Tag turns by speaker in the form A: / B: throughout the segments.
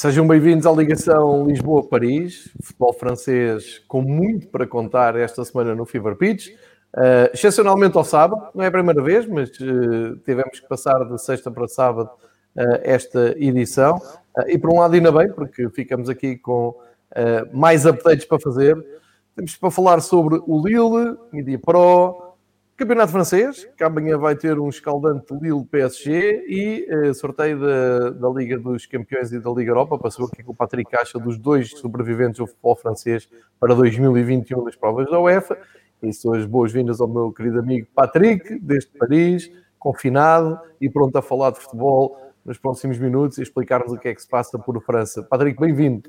A: Sejam bem-vindos à ligação Lisboa-Paris, futebol francês com muito para contar esta semana no Fever Pitch. Uh, excepcionalmente ao sábado, não é a primeira vez, mas uh, tivemos que passar de sexta para sábado uh, esta edição. e por um lado, ainda bem, porque ficamos aqui com mais updates para fazer. Temos para falar sobre o Lille, Media Pro, Campeonato Francês, que amanhã vai ter um escaldante Lille-PSG e uh, sorteio da, da Liga dos Campeões e da Liga Europa para saber o que, é que o Patrick acha dos dois sobreviventes do futebol francês para 2021 nas provas da UEFA. E são as boas-vindas ao meu querido amigo Patrick, desde Paris, confinado e pronto a falar de futebol nos próximos minutos e explicar-nos o que é que se passa por França. Patrick, bem-vindo.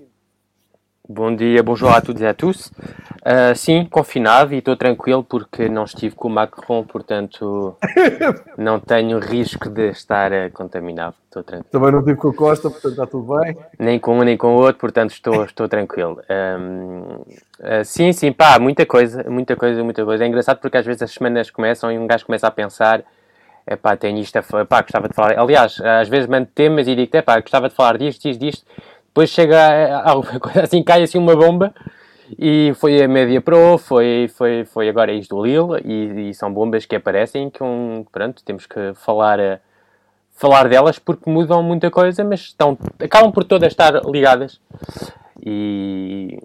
B: Bom dia, bonjour a todos e a tous. Uh, sim, confinado e estou tranquilo porque não estive com o Macron, portanto não tenho risco de estar uh, contaminado. Estou tranquilo.
A: Também não estive com a Costa, portanto está tudo bem.
B: Nem com um nem com o outro, portanto estou, estou tranquilo. Um, uh, ah, sim, sim, pá, muita coisa, muita coisa, muita coisa. É engraçado porque às vezes as semanas começam e um gajo começa a pensar é pá, tenho isto a pá, gostava de falar. Aliás, às vezes mando temas e digo, é pá, gostava de falar disto, disto, disto depois chega alguma coisa assim, cai assim uma bomba e foi a Média Pro, foi, foi, foi agora isto do Lille e, e, são bombas que aparecem que um, pronto, temos que falar, eh, falar delas porque mudam muita coisa, mas estão, acabam por todas estar ligadas. E,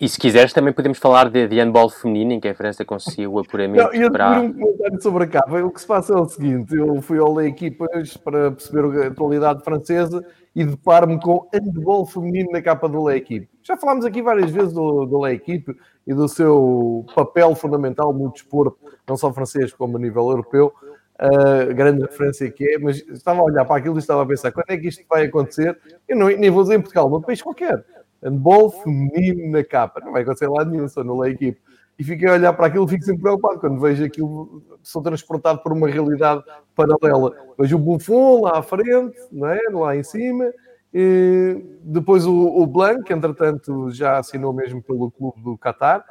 B: e se quiseres também podemos falar de, de handball feminino em que a França conseguiu o apuramento
A: Não, eu para... um comentário sobre a capa, o que se passa é o seguinte, eu fui ao ler equipas para perceber a atualidade francesa e deparo-me com handball feminino na capa do Lei Equipe. Já falámos aqui várias vezes do, do Lei Equipe e do seu papel fundamental no desporto, não só francês como a nível europeu. Uh, grande referência que é, mas estava a olhar para aquilo e estava a pensar quando é que isto vai acontecer? Eu não, nem vou dizer em Portugal, num país qualquer. Handball feminino na capa. Não vai acontecer lá nenhum, só no Lei Equipe e fiquei a olhar para aquilo fico sempre preocupado quando vejo aquilo, sou transportado por uma realidade paralela. Vejo o Buffon lá à frente, não é? lá em cima, e depois o, o Blanc, entretanto já assinou mesmo pelo clube do Qatar,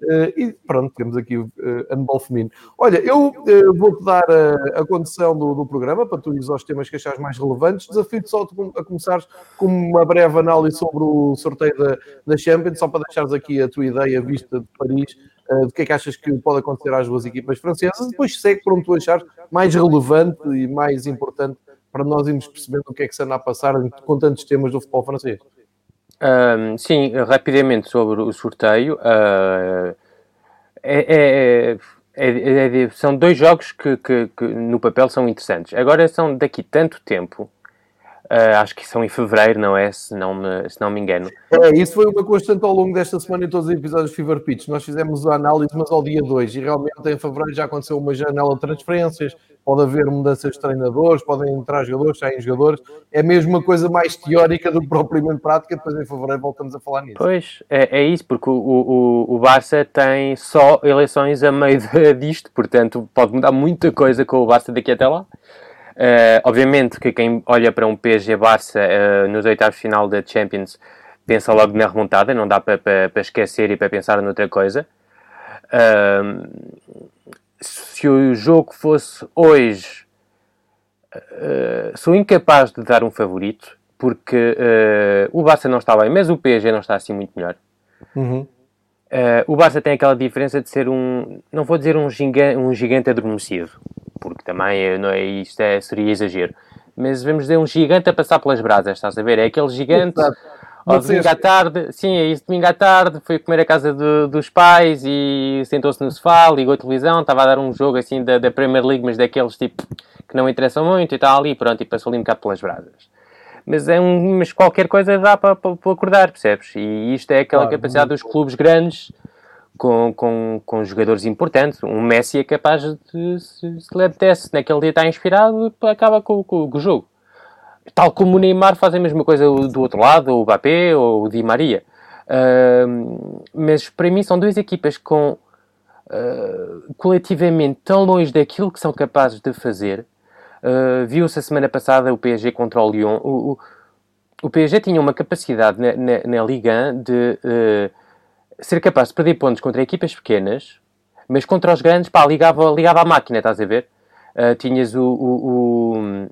A: Uh, e pronto, temos aqui uh, handball feminino. Olha, eu uh, vou-te dar a, a condição do, do, programa para tu ires aos temas que achares mais relevantes. Desafio-te só a começares com uma breve análise sobre o sorteio da, da Champions, só para deixares aqui a tua ideia vista de Paris, uh, do que é que achas que pode acontecer às duas equipas francesas. Depois segue para onde tu achares mais relevante e mais importante para nós irmos percebendo o que é que se anda a passar com tantos temas do futebol francês.
B: Um, sim, rapidamente sobre o sorteio. Uh, é, é, é, são dois jogos que, que, que, no papel são interessantes. Agora são daqui tanto tempo. Uh, acho que são em fevereiro, não é? Se não me, se não me engano.
A: É, isso foi uma constante ao longo desta semana em todos os episódios Fever Pitch. Nós fizemos a análise, mas ao dia 2, e realmente em fevereiro já aconteceu uma janela de transferências, pode haver mudanças de treinadores, podem entrar jogadores, saem jogadores. É mesmo uma coisa mais teórica do que propriamente prática. Depois em fevereiro voltamos a falar nisso.
B: Pois, é, é isso, porque o, o, o Barça tem só eleições a meio de, disto, portanto pode mudar muita coisa com o Barça daqui até lá. Uh, obviamente que quem olha para um PSG Barça uh, nos oitavos de final da Champions pensa logo na remontada, não dá para, para, esquecer e para pensar noutra coisa. Uh, se o jogo fosse hoje, uh, sou incapaz de dar um favorito, porque uh, o Barça não está bem, mas o PSG não está assim muito melhor. Uhum. Uh, o Barça tem aquela diferença de ser um, não vou dizer um gigante, um gigante adormecido, porque também não é, isto é, seria exagero, mas vamos dizer um gigante a passar pelas brasas, estás a ver? É aquele gigante. Exato ao domingo à tarde, sim, é isso, domingo à tarde, foi comer a casa de, dos pais e sentou-se no sofá, ligou a televisão, estava a dar um jogo assim da, da Premier League, mas daqueles tipo que não interessam muito e está ali, pronto, e passou ali um bocado pelas brasas. Mas, é um, mas qualquer coisa dá para, para, para acordar, percebes? E isto é aquela claro, capacidade dos clubes grandes com, com, com jogadores importantes. Um Messi é capaz de, se, se lhe apetece, naquele dia está inspirado, acaba com, com, com o jogo tal como o Neymar faz a mesma coisa do outro lado, o Mbappé ou o Di Maria. Uh, mas para mim são duas equipas com uh, coletivamente tão longe daquilo que são capazes de fazer. Uh, Viu-se a semana passada o PSG contra o Lyon. O, o, o PSG tinha uma capacidade na, na, na Liga de uh, ser capaz de perder pontos contra equipas pequenas, mas contra os grandes, pá, ligava, ligava a máquina, estás a ver? tinhas o, o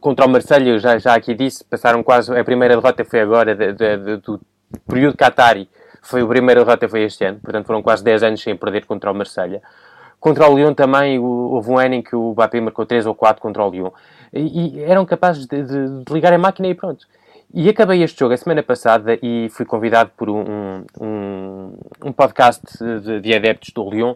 B: contra o Marselha, já, já aqui disse, passaram quase, a primeira derrota foi agora, de, de, de, do período Qatari, foi a primeira derrota foi este ano, portanto foram quase 10 anos sem perder contra o Marselha. Contra o Lyon também, houve um ano em que o Mbappé marcou 3 ou 4 contra o Lyon. E, e eram capazes de, de, de, ligar a máquina e pronto. E acabei este jogo a semana passada e fui convidado por um, um, um podcast de, de, adeptos do Lyon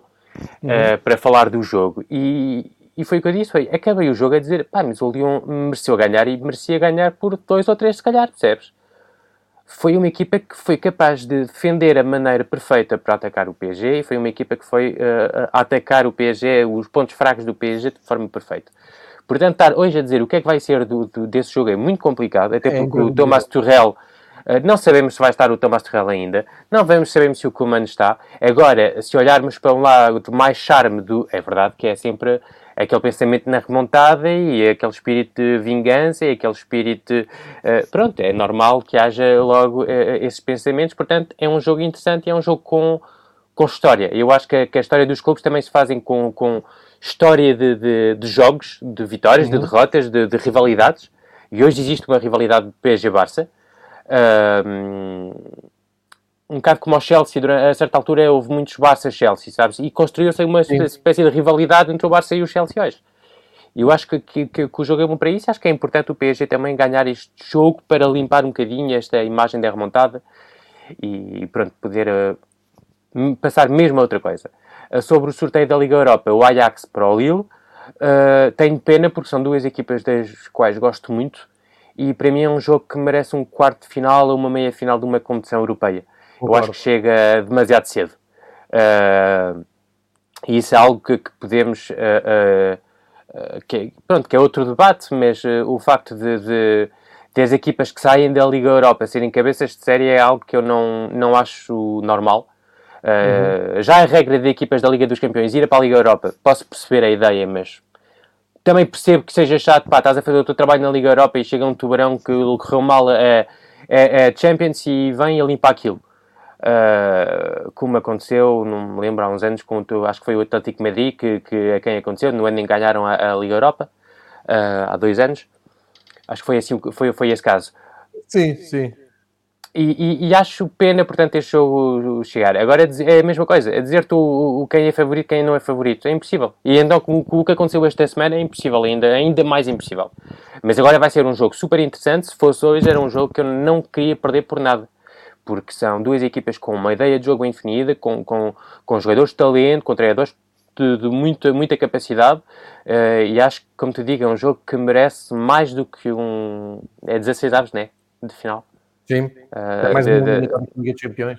B: uhum. uh, para falar do jogo. E, e foi o que eu disse, foi, acabei o jogo a dizer, pá, mas o Lyon mereceu ganhar e merecia ganhar por 2 ou 3 se calhar, percebes? foi uma equipa que foi capaz de defender a maneira perfeita para atacar o PSG e foi uma equipa que foi uh, atacar o PSG, os pontos fracos do PSG de forma perfeita. Portanto, estar hoje a dizer o que é que vai ser do, do desse jogo é muito complicado, até é porque é o Thomas Tuchel, uh, não sabemos se vai estar o Thomas Tuchel ainda, não vamos saber se o Koeman está. Agora, se olharmos para um lado mais charme do... É verdade que é sempre aquele pensamento na remontada e aquele espírito de vingança e aquele espírito. Uh, pronto, é normal que haja logo uh, esses pensamentos, portanto, é um jogo interessante e é um jogo com, com história. Eu acho que a, que a história dos clubes também se fazem com, com história de, de, de jogos, de vitórias, uhum. de derrotas, de, de, rivalidades. E hoje existe uma rivalidade PSG-Barça. Uh, um bocado como o Chelsea, durante, a certa altura houve muitos Barça-Chelsea, sabes? E construiu-se uma Sim. espécie de rivalidade entre o Barça e o Chelsea hoje. E eu acho que, que, que, o jogo é bom para isso. Acho que é importante o PSG também ganhar este jogo para limpar um bocadinho esta imagem da remontada e pronto, poder uh, passar mesmo a outra coisa. Uh, sobre o sorteio da Liga Europa, o Ajax para o Lille, uh, tenho pena porque são duas equipas das quais gosto muito e para mim é um jogo que merece um quarto de final ou uma meia final de uma competição europeia. Eu acho que chega demasiado cedo. Uh, e isso é algo que, que podemos. Uh, uh, que, pronto, que é outro debate, mas o facto de, de, de, as equipas que saem da Liga Europa serem cabeças de série é algo que eu não, não acho normal. Uhum. Já a regra de equipas da Liga dos Campeões ir para a Liga Europa, posso perceber a ideia, mas também percebo que seja chato. Pá, estás a fazer o teu trabalho na Liga Europa e chega um tubarão que correu mal a, a, a Champions e vem a limpar aquilo. Uh, como aconteceu, não me lembro, há uns anos, com o, acho que foi o Atlético Madrid, que, que a quem aconteceu, no ano em que ganharam a, a Liga Europa, uh, há dois anos. Acho que foi, assim, foi, foi esse caso.
A: Sim, sim.
B: E, e, e acho pena, portanto, este jogo chegar. Agora é, é a mesma coisa, é dizer-te o, o, quem é favorito quem não é favorito. É impossível. E então o, o que aconteceu esta semana é impossível, ainda, ainda mais impossível. Mas agora vai ser um jogo super interessante. Se fosse hoje, era um jogo que eu não queria perder por nada porque são duas equipas com uma ideia de jogo infinita, com, com, com jogadores de talento, com treinadores de, de muita, muita capacidade, uh, e acho que, como te digo, é um jogo que merece mais do que um. É 16 aves, né? De final.
A: Sim, uh, é mais de, um de, Liga de Campeões.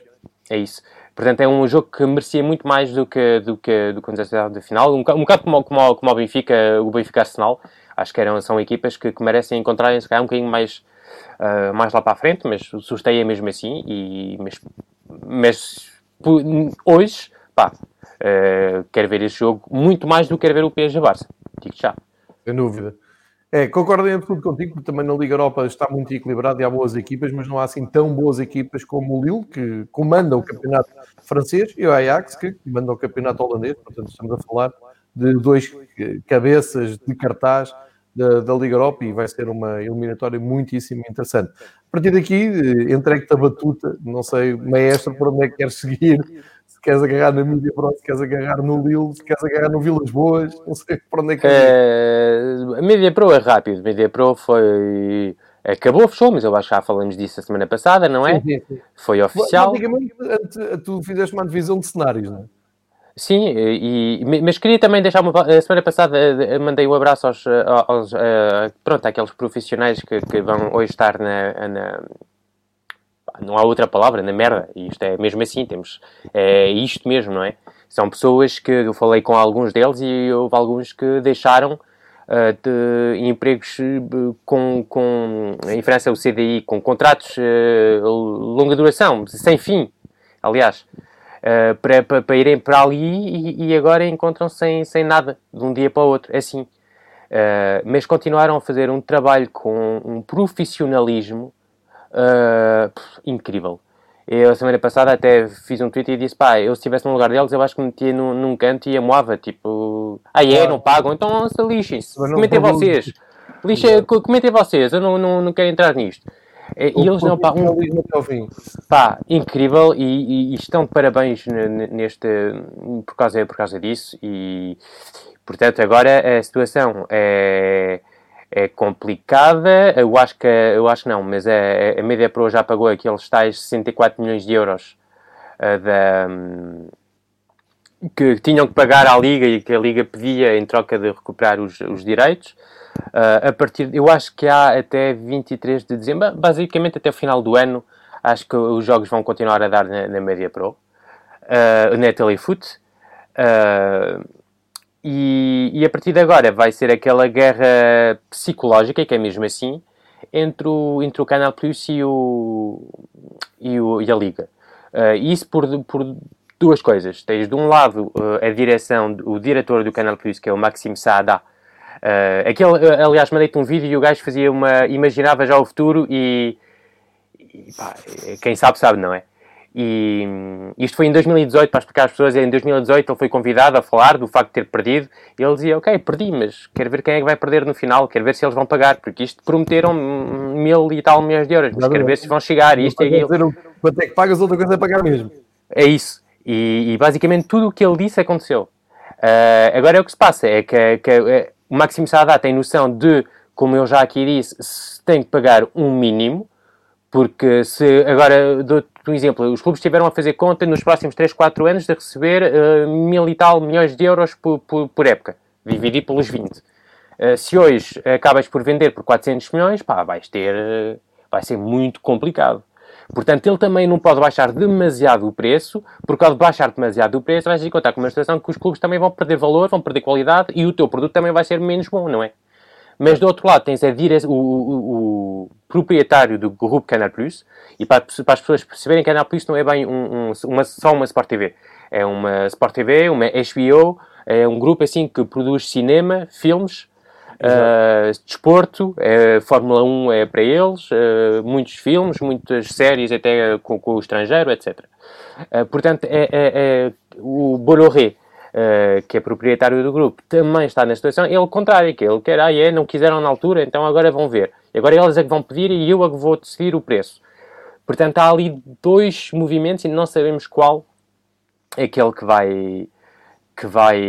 B: É isso. Portanto, é um jogo que merecia muito mais do que, do que, do que 16 de final. Um, um bocado como, como, como o Benfica, o Benfica Arsenal. Acho que eram, são equipas que, que merecem encontrar-se um bocadinho mais uh, mais lá para a frente, mas assustei é mesmo assim. E, mas, mas hoje, pá, uh, quero ver este jogo muito mais do que quero ver o PSG Barça. Digo já.
A: Sem dúvida. É, concordo em absoluto contigo, porque também na Liga Europa está muito equilibrado e há boas equipas, mas não há assim tão boas equipas como o Lille, que comanda o campeonato francês, e o Ajax, que comanda o campeonato holandês. Portanto, estamos a falar de dois cabeças de cartaz da, da, Liga Europa e vai ser uma eliminatória muitíssimo interessante. A partir daqui, eh, entregue-te a batuta, não sei, maestro, por onde é que queres seguir, se queres agarrar na Mídia Pro, se queres agarrar no Lille, se queres agarrar no Vilas Boas, não sei por onde é que queres
B: é, A Mídia Pro é rápido, a Mídia Pro foi... Acabou, fechou, mas eu acho que já falamos disso a semana passada, não é? Sim, sim, sim. Foi oficial.
A: Basicamente, tu fizeste uma divisão de cenários, não é?
B: Sim, e, mas queria também deixar uma. A semana passada eh, mandei um abraço aos, eh, aos, eh, pronto, àqueles profissionais que, que, vão hoje estar na, na, Não há outra palavra, na merda. E isto é mesmo assim, temos. É isto mesmo, não é? São pessoas que eu falei com alguns deles e houve alguns que deixaram uh, de empregos com, com. Em França, o CDI, com contratos uh, longa duração, sem fim, aliás uh, para, para, para, irem para ali e, e agora encontram-se sem, sem nada, de um dia para o outro, é assim. Uh, mas continuaram a fazer um trabalho com um profissionalismo uh, incrível. Eu, a semana passada, até fiz um tweet e disse: pá, eu se estivesse no lugar deles, eu acho que me metia num, num canto e amoava. Tipo, ah, é, não pagam, então se lixem-se, comentem vocês. Lixa, comentem vocês, eu não, não, não quero entrar nisto. É, e eles não, pá, um, pá incrível e, e, e, estão de parabéns neste, por causa, por causa disso e, portanto, agora a situação é, é complicada, eu acho que, eu acho não, mas a, a Media Pro já pagou aqueles tais 64 milhões de euros uh, da, um, que tinham que pagar à Liga e que a Liga pedia em troca de recuperar os, os direitos. Uh, a partir, eu acho que há até 23 de dezembro, basicamente até o final do ano, acho que os jogos vão continuar a dar na, na Media Pro, uh, na Telefoot. Uh, e, e, a partir de agora vai ser aquela guerra psicológica, que é mesmo assim, entre o, entre o Canal Plus e, o, e, o, e a Liga. Uh, isso por, por duas coisas. Tens de um lado uh, a direção, o diretor do Canal Plus, que é o Maxime Saada, Uh, aquele, aliás, mandei-te um vídeo e o gajo fazia uma. imaginava já o futuro e. e pá, quem sabe, sabe, não é? E isto foi em 2018, para explicar às pessoas, em 2018 ele foi convidado a falar do facto de ter perdido, e ele dizia, ok, perdi, mas quero ver quem é que vai perder no final, quero ver se eles vão pagar, porque isto prometeram mil e tal milhões de euros, mas quero ver se vão chegar, isto e aquilo.
A: Quanto é que pagas, outra coisa é pagar mesmo.
B: É isso, e, e basicamente tudo o que ele disse aconteceu. Uh, agora é o que se passa, é que, que é, o Máximo Sadá tem noção de, como eu já aqui disse, se tem que pagar um mínimo, porque se agora dou-te um exemplo, os clubes estiveram a fazer conta nos próximos 3, 4 anos de receber uh, mil e tal milhões de euros por, por, por época, dividido pelos 20. Uh, eh, se hoje acabas por vender por 400 milhões, pá, vais ter, uh, vai ser muito complicado. Portanto, ele também não pode baixar demasiado o preço, porque ao baixar demasiado o preço, vais encontrar com uma situação que os clubes também vão perder valor, vão perder qualidade e o teu produto também vai ser menos bom, não é? Mas do outro lado tens a dire... o, o, o, proprietário do grupo Canal Plus, e para, para, as pessoas perceberem, Canal Plus não é bem um, um, uma, só uma Sport TV. É uma Sport TV, uma HBO, é um grupo assim que produz cinema, filmes, Uh, desporto, é, Fórmula 1 é para eles, uh, muitos filmes, muitas séries até com, com o estrangeiro, etc. Uh, portanto, é, é, é o Bolloré, que é proprietário do grupo, também está na situação, ele contrário, que ele quer, ah, é, não quiseram na altura, então agora vão ver. Agora eles é que vão pedir e eu é que vou decidir o preço. Portanto, há ali dois movimentos e não sabemos qual é aquele que vai, que vai,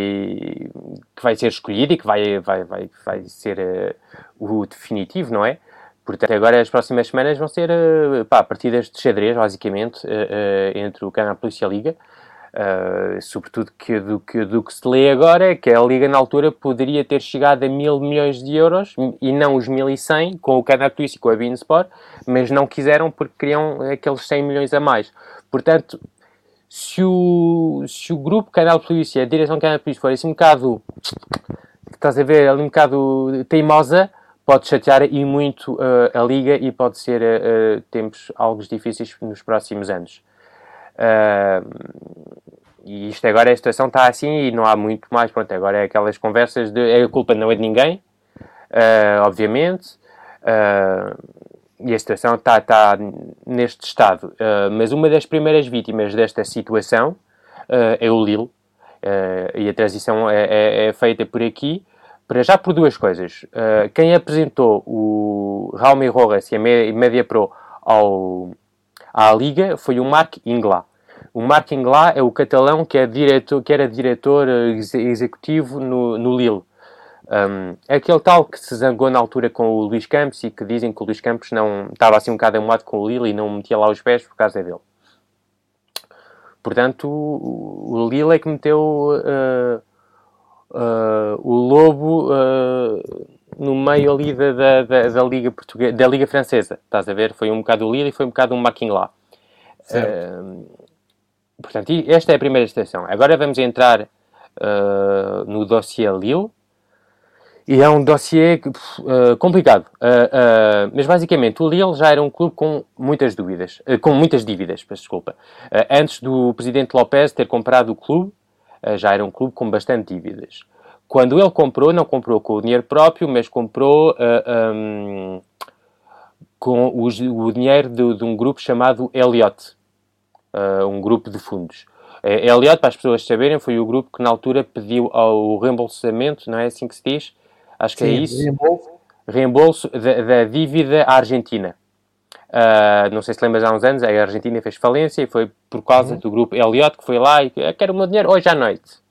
B: que vai ser escolhido e que vai, vai, vai, vai ser uh, o definitivo, não é? Portanto, agora as próximas semanas vão ser uh, pá, partidas de xadrez, basicamente, uh, entre o Canal Plus e a Liga. sobretudo que do, que do que se lê agora que a Liga na altura poderia ter chegado a mil milhões de euros e não os 1100 com o Canal Plus e com a Beansport, mas não quiseram porque queriam aqueles 100 milhões a mais. Portanto, se o, se o grupo Canal Polícia, a direção Canal Polícia for assim um bocado, estás a ver, ali um bocado teimosa, pode chatear e muito uh, a Liga e pode ser uh, tempos algo difíceis nos próximos anos. Uh, e isto agora, a situação está assim e não há muito mais. Pronto, agora é aquelas conversas de. A culpa não é de ninguém, obviamente. E a situação está, está neste estado. Uh, mas uma das primeiras vítimas desta situação uh, é o Lille, uh, e a transição é, é, é, feita por aqui, para já por duas coisas. quem apresentou o Raume Rojas e a Média Pro ao, à Liga foi o Marc Ingla. O Marc Ingla é o catalão que, é diretor, que era diretor executivo no, no Lille. Um, é aquele tal que se zangou na altura com o Luís Campos e que dizem que o Luís Campos não estava assim um bocado amoado com o Lille e não metia lá os pés por causa dele. Portanto, o, o Lille é que meteu uh, uh, o Lobo uh, no meio ali da, da, da, da, Liga Portuguesa, da Liga Francesa. Estás a ver? Foi um bocado o Lille e foi um bocado um Maquin lá. portanto, esta é a primeira estação. Agora vamos entrar no dossiê Lille e é um dossiê uh, complicado. Uh, uh, mas basicamente, o Lille já era um clube com muitas dúvidas, com muitas dívidas, desculpa. antes do presidente Lopes ter comprado o clube, já era um clube com bastante dívidas. Quando ele comprou, não comprou com o dinheiro próprio, mas comprou um, com o, o dinheiro de, de, um grupo chamado Elliott, um grupo de fundos. Elliott, para as pessoas saberem, foi o grupo que na altura pediu ao reembolsamento, não é assim que se diz? Acho que é Sim, é isso. reembolso da, da dívida à Argentina. Uh, não sei se lembras, há uns anos, a Argentina fez falência e foi por causa uhum. do grupo Elliott que foi lá e quer o meu dinheiro hoje à noite.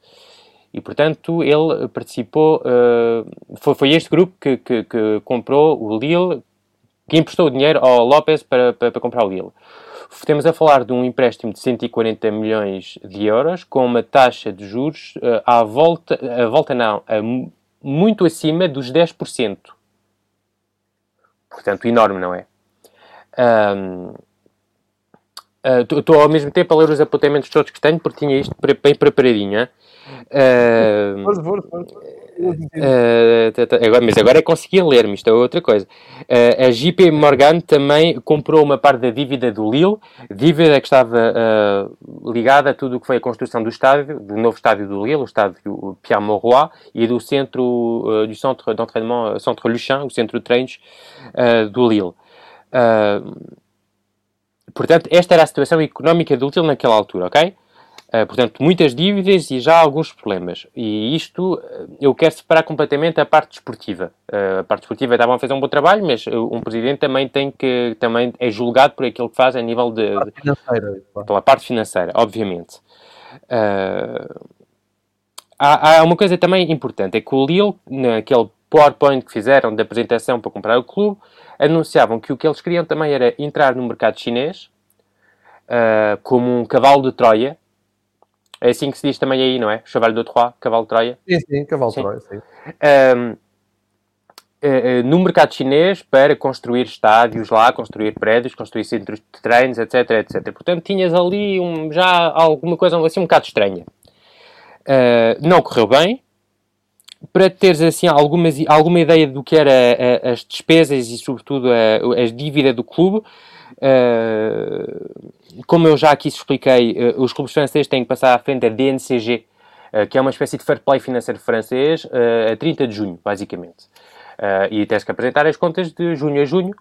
B: E, portanto, ele participou, uh, foi, foi este grupo que, que, que, comprou o Lille, que emprestou o dinheiro ao Lopes para, para, para comprar o Lille. Temos a falar de um empréstimo de 140 milhões de euros com uma taxa de juros uh, à volta, à volta não, a muito acima dos 10%. Portanto, enorme, não é? Estou uh, ao mesmo tempo a ler os apontamentos todos que tenho, porque tinha isto bem preparadinho. Uh, força, força, força. Uh, agora, mas agora é conseguir ler-me, isto é outra coisa. Uh, a JP Morgan também comprou uma parte da dívida do Lille, dívida que estava uh, ligada a tudo o que foi a construção do estádio, do novo estádio do Lille, o estádio Pierre Mauroy, e do centro, do centro d'entraînement, Centre Luchin, o centro de treinos do Lille. portanto, esta era a situação económica do Lille naquela altura, ok? Uh, portanto, muitas dívidas e já alguns problemas. E isto eu quero separar completamente a parte desportiva. Uh, a parte desportiva estavam a fazer um bom trabalho, mas um presidente também tem que também é julgado por aquilo que faz a nível de, financeira, de pela parte financeira, obviamente. Uh, há, há, uma coisa também importante, é que o Lille, naquele PowerPoint que fizeram de apresentação para comprar o clube, anunciavam que o que eles queriam também era entrar no mercado chinês como um cavalo de Troia, é assim que se diz também aí, não é? Cheval de Troyes, cavalo de Troia.
A: Sim, sim, cavalo de Troia, sim.
B: Um, eh, eh, no mercado chinês para construir estádios lá, construir prédios, construir centros de treinos, etc, etc. Portanto, tinhas ali um, já alguma coisa assim um bocado estranha. Uh, não correu bem. Para teres assim algumas, alguma ideia do que era as despesas e sobretudo a, a dívida do clube, como eu já aqui expliquei, uh, os clubes franceses têm que passar à frente da DNCG, uh, que é uma espécie de fair play financeiro francês, uh, a 30 de junho, basicamente. e tens que apresentar as contas de junho a junho,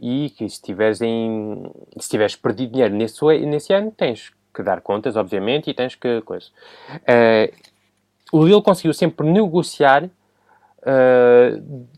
B: e que se tiveres, em, se tiveres perdido dinheiro nesse, nesse ano, tens que dar contas, obviamente, e tens que... Coisa. o Lille conseguiu sempre negociar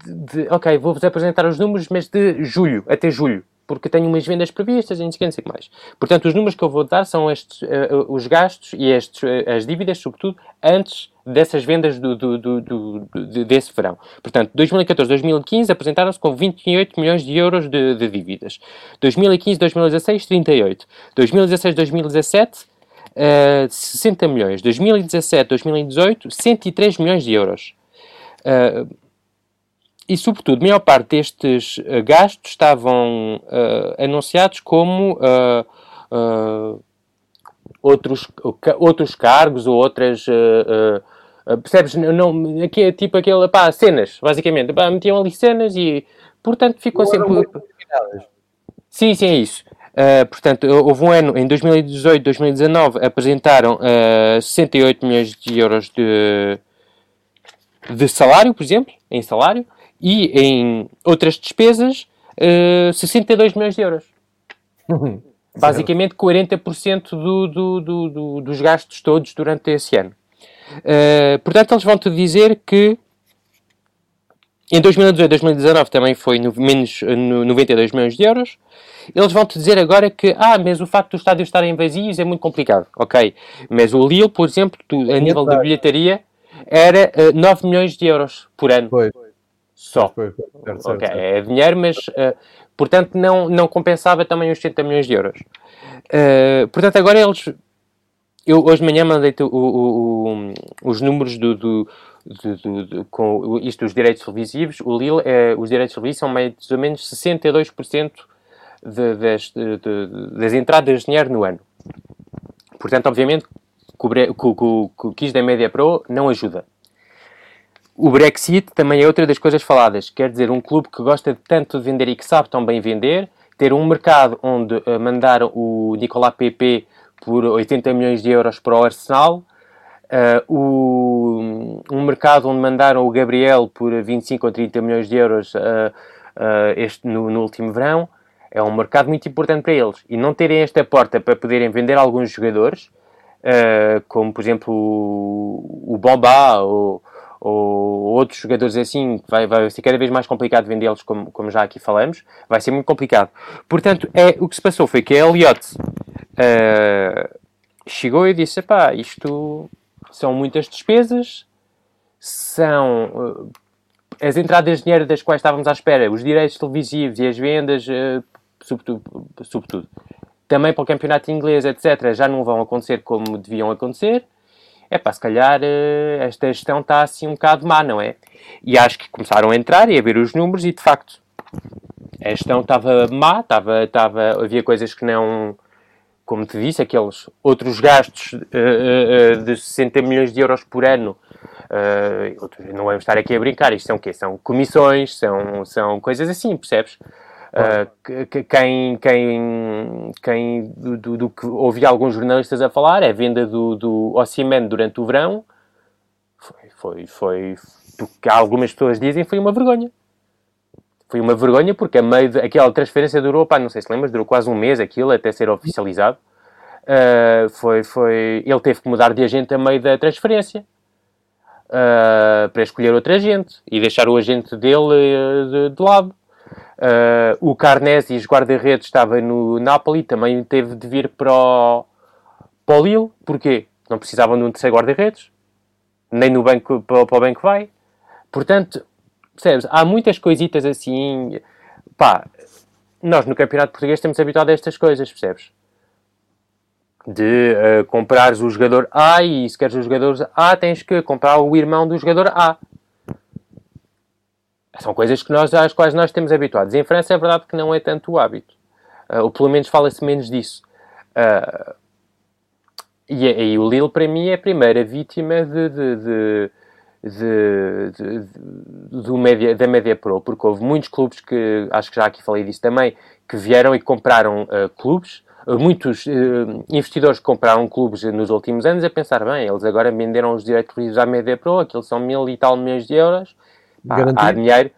B: de, de, ok, vou-vos apresentar os números, mas de julho, até julho porque tenho umas vendas previstas e não sei o mais. Portanto, os números que eu vou dar são estes, uh, os gastos e estes, uh, as dívidas, sobretudo, antes dessas vendas do, do, do, do desse verão. Portanto, 2014, 2015 apresentaram-se com 28 milhões de euros de, de dívidas. 2015, 2016, 38. 2016, 2017, uh, 60 milhões. 2017, 2018, 103 milhões de euros. Uh, e, sobretudo, a maior parte destes uh, gastos estavam uh, anunciados como uh, outros, outros cargos ou outras. percebes? Não, aqui é tipo aquele. pá, cenas, basicamente. Pá, metiam ali cenas e, portanto, ficou não sempre. Sim, sim, é isso. Uh, portanto, houve um ano, em 2018, 2019, apresentaram uh, 68 milhões de euros de, de salário, por exemplo, em salário, e em outras despesas, uh, eh, 62 milhões de euros. Basicamente 40% do, do, do, do, dos gastos todos durante esse ano. Uh, portanto, eles vão-te dizer que em 2018, 2019 também foi no, menos no 92 milhões de euros. Eles vão-te dizer agora que, ah, mas o facto dos estádios estarem vazios é muito complicado. Ok, mas o Lille, por exemplo, tu, a nível de bilhetaria, era uh, eh, 9 milhões de euros por ano. Foi só. Certo, certo, okay, é dinheiro, mas uh, portanto não, não compensava também os 80 milhões de euros. Uh, portanto, agora eles. Eu hoje de manhã mandei-te os números do, do, do, do, com isto dos direitos televisivos. O Lille, é, os direitos televisivos são mais ou menos 62% de, das, de, das entradas de dinheiro no ano. Portanto, obviamente, que o, que o Kiss da Media Pro não ajuda. O Brexit também é outra das coisas faladas. Quer dizer, um clube que gosta tanto de vender e que sabe tão bem vender, ter um mercado onde uh, mandaram o Nicolas Pepe por 80 milhões de euros para o Arsenal, uh, o, um mercado onde mandaram o Gabriel por 25 ou 30 milhões de euros uh, este, no, no, último verão, é um mercado muito importante para eles. E não terem esta porta para poderem vender alguns jogadores, como por exemplo o, o Bomba ou ou outros jogadores assim, vai, vai ser cada vez mais complicado vendê-los, como, como já aqui falamos, vai ser muito complicado. Portanto, é, o que se passou foi que a Elliot uh, chegou e disse, pá, isto são muitas despesas, são uh, as entradas de dinheiro das quais estávamos à espera, os direitos televisivos e as vendas, uh, sobretudo, sobretudo, também para o campeonato inglês, etc., já não vão acontecer como deviam acontecer é pá, se calhar uh, esta gestão está assim um bocado má, não é? E acho que começaram a entrar e a ver os números e de facto a gestão estava má, estava, havia coisas que não, como te disse, aqueles outros gastos uh, uh, de 60 milhões de euros por ano. não vamos estar aqui a brincar, isto são o quê? São comissões, são, são coisas assim, percebes? Uh, quem, quem, quem do, do, do, que ouvi alguns jornalistas a falar é a venda do, do Ossiman durante o verão. Foi, foi, foi, porque algumas pessoas dizem foi uma vergonha. Foi uma vergonha porque a meio de, aquela transferência durou, pá, não sei se lembras, durou quase um mês aquilo até ser oficializado. Uh, foi, foi, ele teve que mudar de agente a meio da transferência. Uh, para escolher outro agente e deixar o agente dele de, de lado. Uh, o Carnesis, guarda-redes, estava no Napoli, também teve de vir para o, para o Lille. Porquê? Não precisavam de um terceiro guarda-redes, nem no banco, para, para o banco vai. Portanto, percebes? Há muitas coisitas assim. Pá, nós no Campeonato Português estamos habituados a estas coisas, percebes? De uh, comprares o jogador A e se queres o jogador A, tens que comprar o irmão do jogador A. São coisas que nós, às quais nós temos habituados. Em França é verdade que não é tanto o hábito. Uh, ou pelo menos fala-se menos disso. Uh, e, e, o Lille, para mim, é a primeira vítima de, de, de, de, de do média, da Média Pro, porque houve muitos clubes que, acho que já aqui falei disso também, que vieram e compraram uh, clubes, muitos uh, investidores que compraram clubes nos últimos anos a pensar, bem, eles agora venderam os direitos à Média Pro, aqueles são mil e tal milhões de euros, Há, há dinheiro,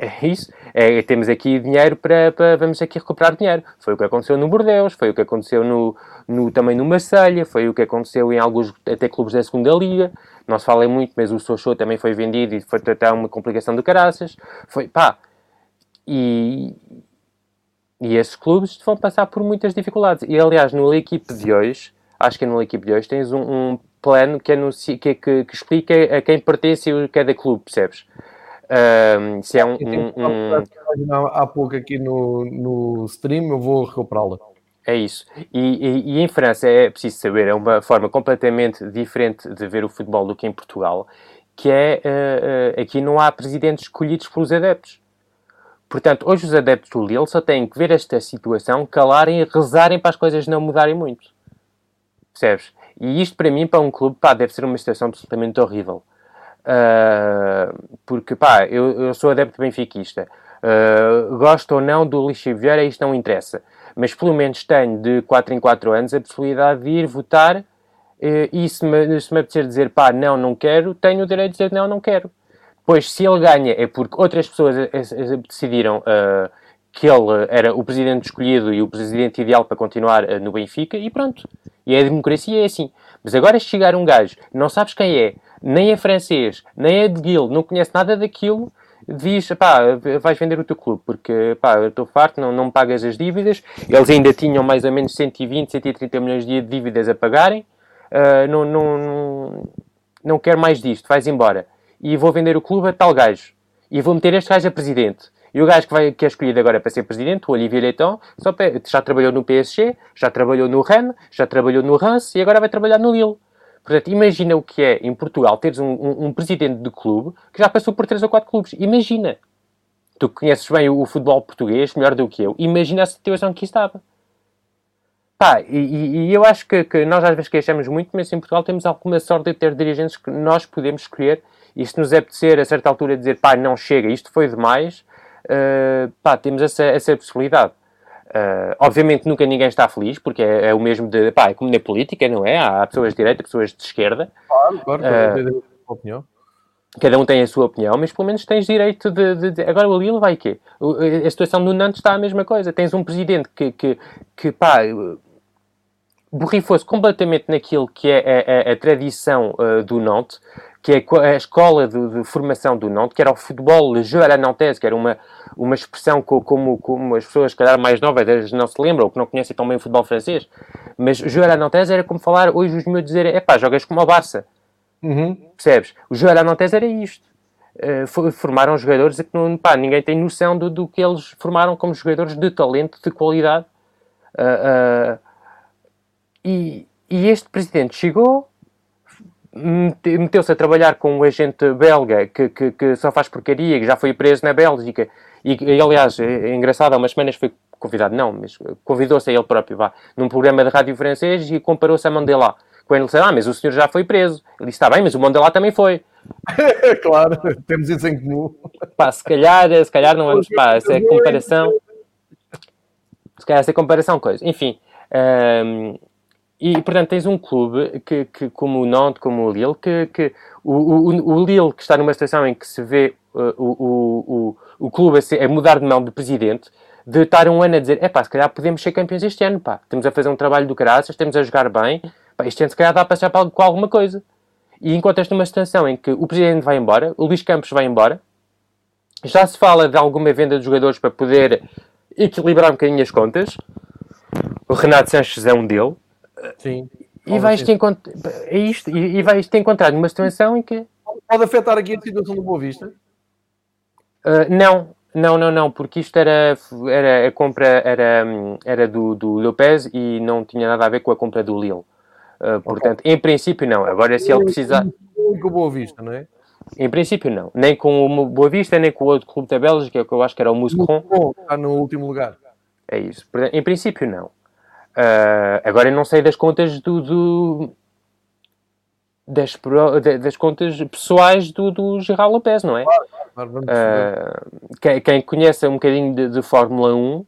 B: é isso, é, temos aqui dinheiro para, para, vamos aqui recuperar dinheiro. Foi o que aconteceu no Bordeus, foi o que aconteceu no, no, também no Marselha, foi o que aconteceu em alguns até clubes da segunda liga. Não se fala muito, mas o Sochô também foi vendido e foi até uma complicação de caraças. Foi, pá, e, e esses clubes vão passar por muitas dificuldades. E aliás, no equipe de hoje, acho que no equipe de hoje, tens um, um plano que, anuncia, que, que, que, explica a quem pertence cada clube, percebes? Um, se é um, um,
A: um... Há pouco aqui no, no stream, eu vou recuperá-la.
B: É isso. E, e, e, em França é preciso saber, é uma forma completamente diferente de ver o futebol do que em Portugal, que é, uh, uh, aqui não há presidentes escolhidos pelos adeptos. Portanto, hoje os adeptos do Lille só têm que ver esta situação, calarem e rezarem para as coisas não mudarem muito. Percebes? E isto para mim, para um clube, pá, deve ser uma situação absolutamente horrível. Uh, porque, pá, eu, eu sou adepto benfiquista. Uh, gosto ou não do Lixo Vieira, isto não interessa. Mas pelo menos tenho, de 4 em 4 anos, a possibilidade de ir votar uh, e se me, se me apetecer dizer, pá, não, não quero, tenho o direito de dizer não, não quero. Pois se ele ganha é porque outras pessoas decidiram uh, que ele era o presidente escolhido e o presidente ideal para continuar uh, no Benfica e pronto. E a democracia é assim. Mas agora chegar um gajo, não sabes quem é, nem é francês, nem é de Guild, não conhece nada daquilo, diz, pá, vais vender o teu clube, porque, pá, estou farto, não, não me pagas as dívidas. Eles ainda tinham mais ou menos 120, 130 milhões de dívidas a pagarem. Uh, não, não, não, não quero mais disto, vais embora. E vou vender o clube a tal gajo. E vou meter este gajo a presidente. E o gajo que, vai, que é escolhido agora para ser presidente, o Olivier Leitão, só já trabalhou no PSG, já trabalhou no Rennes, já trabalhou no Reims e agora vai trabalhar no Lille. Portanto, imagina o que é em Portugal teres um, um, um, presidente de clube que já passou por 3 ou 4 clubes. Imagina. Tu conheces bem o, o, futebol português, melhor do que eu. Imagina a situação que estava. Pá, e, e, eu acho que, que, nós às vezes queixamos muito, mas em Portugal temos alguma sorte de ter dirigentes que nós podemos escolher e se nos apetecer a certa altura dizer, pá, não chega, isto foi demais, uh, pá, temos essa, essa possibilidade. Uh, obviamente nunca ninguém está feliz, porque é, é, o mesmo de, pá, é como na política, não é? Há pessoas de direita, pessoas de esquerda.
A: Claro, claro, uh, a opinião.
B: Cada um tem a sua opinião, mas pelo menos tens direito de... de, de... Agora o Lille vai o quê? A situação do Nantes está a mesma coisa. Tens um presidente que, que, que pá, borrifou-se completamente naquilo que é a, a, a tradição uh, do Nantes, que é a escola de, de formação do Nantes, que era o futebol Le Jeu à la Nantes, que era uma, uma expressão como, como as pessoas, calhar, mais novas não se lembram, ou que não conhecem tão bem o futebol francês. Mas Jeu à Nantes era como falar hoje os meus dizer, é pá, jogas como o Barça.
A: Uhum.
B: Percebes? O Jeu à Nantes era isto. Uh, formaram jogadores que não, pá, ninguém tem noção do, do, que eles formaram como jogadores de talento, de qualidade. Uh, uh, e, e este presidente chegou, meteu-se a trabalhar com um agente belga que, que, que, só faz porcaria, que já foi preso na Bélgica, e, e aliás, é, é engraçado, há umas semanas foi convidado, não, mas convidou-se a ele próprio, vá, num programa de rádio francês e comparou-se a Mandela. Quando ele disse, ah, mas o senhor já foi preso. Ele disse, está bem, mas o Mandela também foi.
A: claro, temos isso em comum.
B: Pá, se calhar, se calhar não vamos, pá, essa é comparação... Se calhar essa é comparação, coisa. Enfim, um, e, portanto, tens um clube que, que como o Nantes, como o Lille, que, que o, o, o Lille que está numa situação em que se vê uh, o, o, o clube a, ser, a, mudar de mão de presidente, de estar um ano a dizer, é pá, se calhar podemos ser campeões este ano, pá, estamos a fazer um trabalho do caraças, estamos a jogar bem, pá, este ano se calhar dá para passar com alguma coisa. E encontras-te numa situação em que o presidente vai embora, o Luís Campos vai embora, já se fala de alguma venda de jogadores para poder equilibrar um bocadinho as contas, o Renato Sanches é um dele,
A: Sim.
B: E vais-te encontrar. É isto. E, e vais-te encontrar numa situação em que.
A: Pode afetar aqui a situação do Boa Vista?
B: Uh, não, não, não, não, porque isto era, era a compra era, era do, do Lopez e não tinha nada a ver com a compra do Lille. Uh, portanto, okay. em princípio, não. Agora, se ele precisar.
A: Com o Boa Vista, não é?
B: Em princípio, não. Nem com o Boa Vista, nem com o outro clube da Bélgica, que eu acho que era o Muscron.
A: Está no último lugar.
B: É isso. Em princípio, não. Uh, agora eu não sei das contas do, do das, das, contas pessoais do, do Gerard Lopes, não é? Claro, claro, uh, quem, quem, conhece um bocadinho de, de Fórmula 1 uh,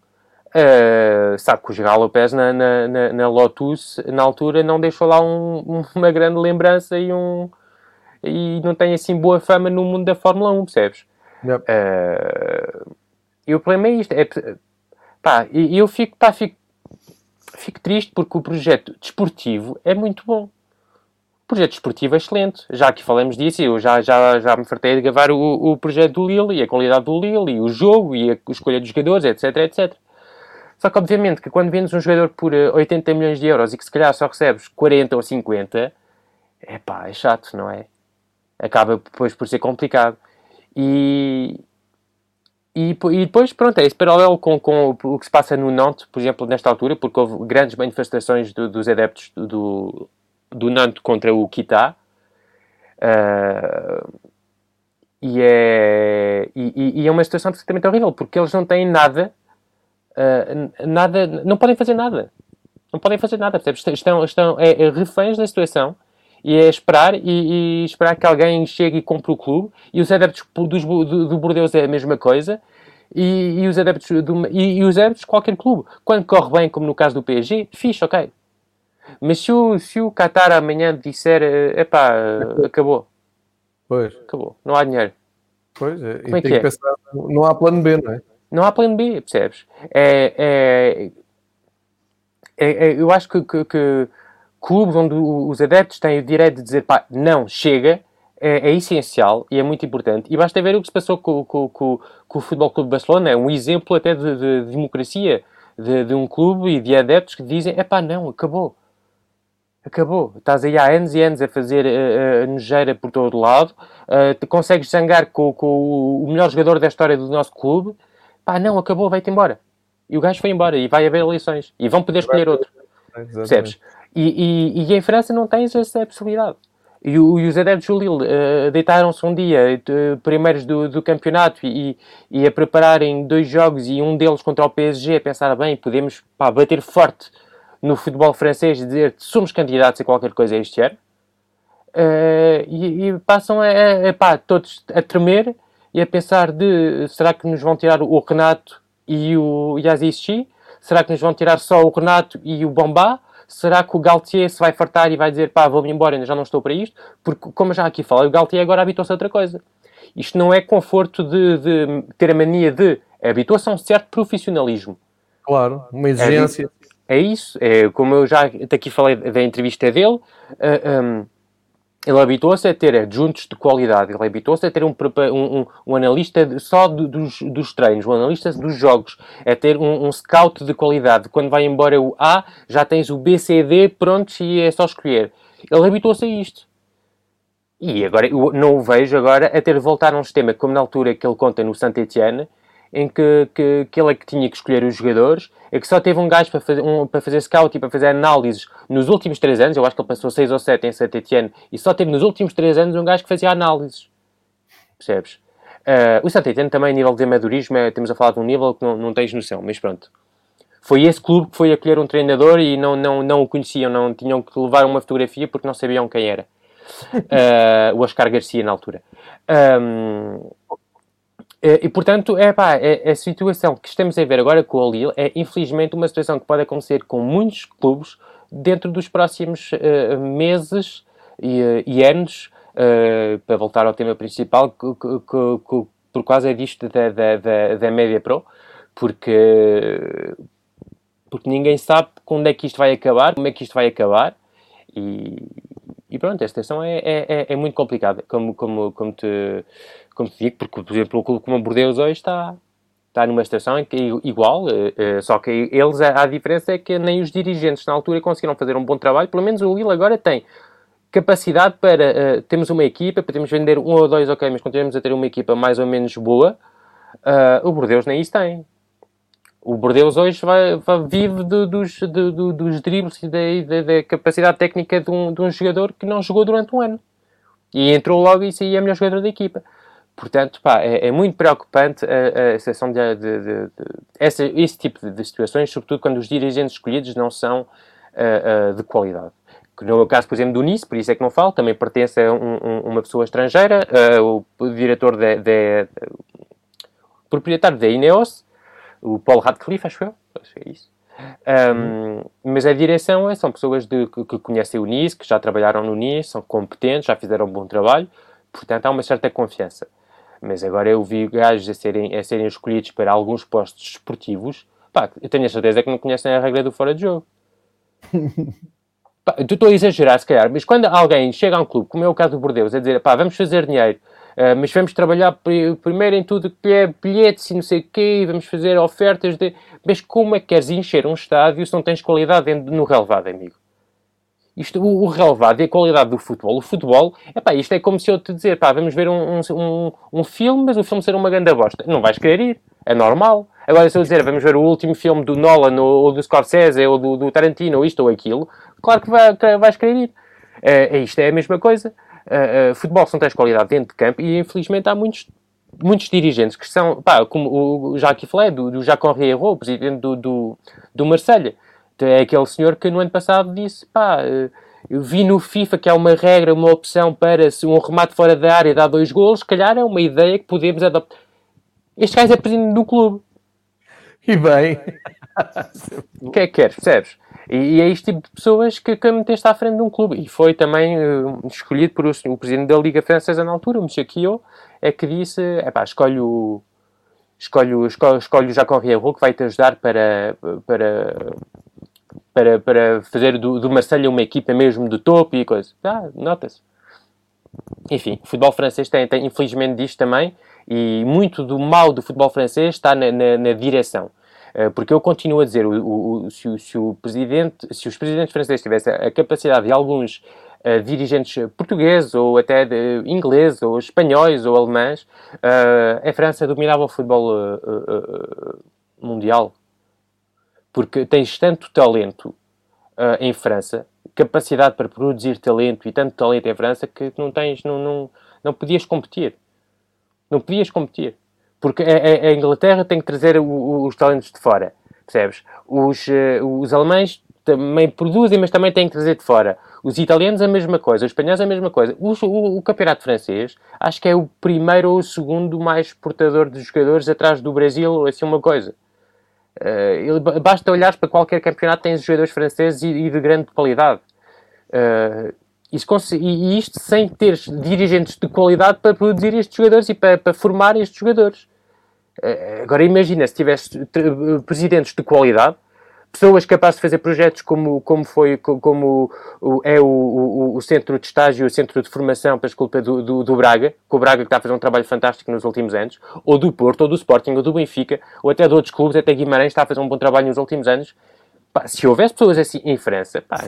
B: ah, sabe que o Gerard Lopes na, na, na, na, Lotus, na altura, não deixou lá um, uma grande lembrança e, um, e não tem assim boa fama no mundo da Fórmula 1, percebes? Yep. e o problema é isto. É, pá, eu fico, pá, fico fico triste porque o projeto desportivo é muito bom. Projeto desportivo é excelente. Já aqui falamos disso, eu já, já, já me fartei de gravar o, o projeto do Lille e a qualidade do Lille e o jogo e a escolha dos jogadores, etc, etc. Só que, obviamente, que quando vendes um jogador por 80 eh, milhões de euros e que se calhar só recebes 40 ou 50, é pá, é chato, não é? Acaba depois por ser complicado. E, e, e, depois, pronto, é esse paralelo com, com, o que se passa no Nantes, por exemplo, nesta altura, porque houve grandes manifestações do, dos adeptos do Nantes contra o Kita. Uh, e, é, e, e, é uma situação absolutamente horrível, porque eles não têm nada, uh, nada, não podem fazer nada. Não podem fazer nada, percebes? Estão, estão é, é reféns da situação e é esperar e, e, esperar que alguém chegue e compre o clube. E os adeptos dos, do, do Bordeaux é a mesma coisa. E, e os adeptos do, e, e, de qualquer clube. Quando corre bem, como no caso do PSG, fixe, ok. Mas se o, se o Qatar amanhã disser, é pá, acabou.
A: Pois.
B: Acabou. Não há dinheiro.
A: Pois, é. Como é que é? Pensar, não há plano B, não é?
B: Não há plano B, percebes? É, é, é, é eu acho que, que, que clubes onde os adeptos têm o direito de dizer pá, não, chega, é, é, essencial e é muito importante. E basta ver o que se passou com, com, com, com o Futebol Clube de Barcelona, é um exemplo até de, de, de democracia de, de, um clube e de adeptos que dizem: é pá, não, acabou. Acabou. Estás aí há anos e anos a fazer uh, uh, nojeira por todo lado, uh, te consegues zangar com, com, o melhor jogador da história do nosso clube. Pá, não, acabou, vai-te embora. E o gajo foi embora e vai haver eleições e vão poder escolher outro. Percebes? E, e, e, em França não tens essa possibilidade. E, o, e os adeptos do Lille uh, deitaram-se um dia, primeiros do, do campeonato, e, e, a prepararem dois jogos e um deles contra o PSG, a pensar, bem, podemos pá, bater forte no futebol francês dizer que somos candidatos a qualquer coisa este ano. Uh, e, e, passam a, a, pá, todos a tremer e a pensar de será que nos vão tirar o Renato e o Yazici? Será que nos vão tirar só o Renato e o Bombá? será que o Galtier se vai fartar e vai dizer pá, vou-me embora, já não estou para isto? Porque, como já aqui falei, o Galtier agora habituou-se a outra coisa. Isto não é conforto de, de ter a mania de. Habituação, certo profissionalismo.
A: Claro, uma exigência.
B: É, é, isso. É, como eu já aqui falei da entrevista dele, uh, um, ele habituou-se a ter adjuntos de qualidade, ele habituou-se a ter um, um, um analista só dos, dos, treinos, um analista dos jogos, a ter um, um, scout de qualidade. Quando vai embora o A, já tens o B, C, D prontos e é só escolher. Ele habituou-se a isto. E agora, eu não o vejo agora a ter de voltar a um sistema como na altura que ele conta no Saint-Etienne, em que, que, que, ele é que tinha que escolher os jogadores, é que só teve um gajo para fazer, um, para fazer scout e para fazer análises nos últimos 3 anos, eu acho que ele passou 6 ou 7 em Saint Etienne, e só teve nos últimos 3 anos um gajo que fazia análises. Percebes? Uh, o Saint Etienne também, a nível de amadorismo, é, temos a falar de um nível que não, não tens noção, mas pronto. Foi esse clube que foi acolher um treinador e não, não, não o conheciam, não tinham que levar uma fotografia porque não sabiam quem era. Uh, o Oscar Garcia, na altura. Um, eh, e, portanto, é, pá, é, a situação que estamos a ver agora com o Lille é, infelizmente, uma situação que pode acontecer com muitos clubes dentro dos próximos uh, meses e, uh, e anos, uh, para voltar ao tema principal, que, que, que, por causa é disto da, da, da, da Média Pro, porque, porque ninguém sabe quando é que isto vai acabar, como é que isto vai acabar, e, e pronto, esta situação é, é, é, é muito complicada, como, como, como te como te digo, porque, por exemplo, o clube como o Bordeaux hoje está, está numa que é igual, eh, eh, só que eles, a, a, diferença é que nem os dirigentes na altura conseguiram fazer um bom trabalho, pelo menos o Lille agora tem capacidade para, uh, temos uma equipa, podemos vender um ou dois, ok, mas continuamos a ter uma equipa mais ou menos boa, o Bordeaux nem isso tem. O Bordeaux hoje vai, vai vive dos, dos dribles e da, da capacidade técnica um, de um jogador que não jogou durante um ano. E entrou logo e saía melhor jogador da equipa. Portanto, pá, é, é, muito preocupante a, a situação de, de, de, de essa, esse tipo de, situações, sobretudo quando os dirigentes escolhidos não são uh, uh, de qualidade. No meu caso, por exemplo, do Nice, por isso é que não falo, também pertence a um, um, uma pessoa estrangeira, uh, o diretor da. proprietário da Ineos, o Paul Radcliffe, acho eu, acho que é isso. Um, mas a direção é, são pessoas de, que, que, conhecem o Nice, que já trabalharam no Nice, são competentes, já fizeram um bom trabalho, portanto há uma certa confiança. Mas agora eu vi gajos a serem, a serem escolhidos para alguns postos esportivos. Pá, eu tenho a certeza que não conhecem a regra do fora de jogo. pá, estou a exagerar, se calhar, mas quando alguém chega a um clube, como é o caso do Bordeus, a dizer, pá, vamos fazer dinheiro, uh, mas vamos trabalhar primeiro em tudo que é bilhetes e não sei o quê, vamos fazer ofertas de... Mas como é que queres encher um estádio se não tens qualidade no relevado, amigo? Isto, o, o relevado e a qualidade do futebol. O futebol, epá, isto é como se eu te dizer, pá, vamos ver um, um, um filme, mas o filme ser uma grande bosta. Não vais querer ir. É normal. Agora, se eu dizer, vamos ver o último filme do Nolan, ou, do Scorsese, ou do, do, Tarantino, ou isto ou aquilo, claro que, vai, vais querer ir. É, isto é a mesma coisa. Uh, uh, futebol se não tens qualidade dentro de campo e, infelizmente, há muitos muitos dirigentes que são, pá, como o Jacques Flé, do, do Jacques-Henri Hérault, presidente do, do, do Marselha, é aquele senhor que no ano passado disse, pá, eh, eu vi no FIFA que há uma regra, uma opção para se um remate fora da área dá dois golos, se calhar é uma ideia que podemos adoptar. Este gajo é presidente do clube.
A: E bem.
B: O que é que queres, percebes? E, é este tipo de pessoas que, que meteste à frente de um clube. E foi também uh, escolhido por o, o, presidente da Liga Francesa na altura, o Monsieur Kio, é que disse, é pá, escolhe o, escolhe o, escolhe, escolhe o Jacques Henriot que vai te ajudar para, para para, para fazer do, do uma equipa mesmo de topo e coisa. Ah, nota-se. Enfim, o futebol francês tem, tem, infelizmente disto também, e muito do mal do futebol francês está na, na, na direção. Uh, porque eu continuo a dizer, o, o, se, o, se, o presidente, se os presidentes franceses tivessem a capacidade de alguns uh, dirigentes portugueses, ou até de ingleses, ou espanhóis, ou alemães, uh, a França dominava o futebol mundial porque tens tanto talento uh, em França, capacidade para produzir talento e tanto talento em França que não tens, não, não, não podias competir. Não podias competir. Porque a, a, Inglaterra tem que trazer o, os talentos de fora, percebes? Os, uh, os alemães também produzem, mas também têm que trazer de fora. Os italianos a mesma coisa, os espanhóis a mesma coisa. O, o, o, campeonato francês acho que é o primeiro ou o segundo mais exportador de jogadores atrás do Brasil ou assim uma coisa. Uh, basta olhar para qualquer campeonato, tens jogadores franceses e, e de grande qualidade. Uh, e, isto sem ter dirigentes de qualidade para produzir estes jogadores e para, para formar estes jogadores. Uh, agora imagina se tivesse presidentes de qualidade, pessoas capazes de fazer projetos como, como foi, como é o, o, o, centro de estágio, o centro de formação, para do, do, do, Braga, que o Braga está a fazer um trabalho fantástico nos últimos anos, ou do Porto, ou do Sporting, ou do Benfica, ou até de outros clubes, até Guimarães está a fazer um bom trabalho nos últimos anos. Pá, se houvesse pessoas assim em França, pá,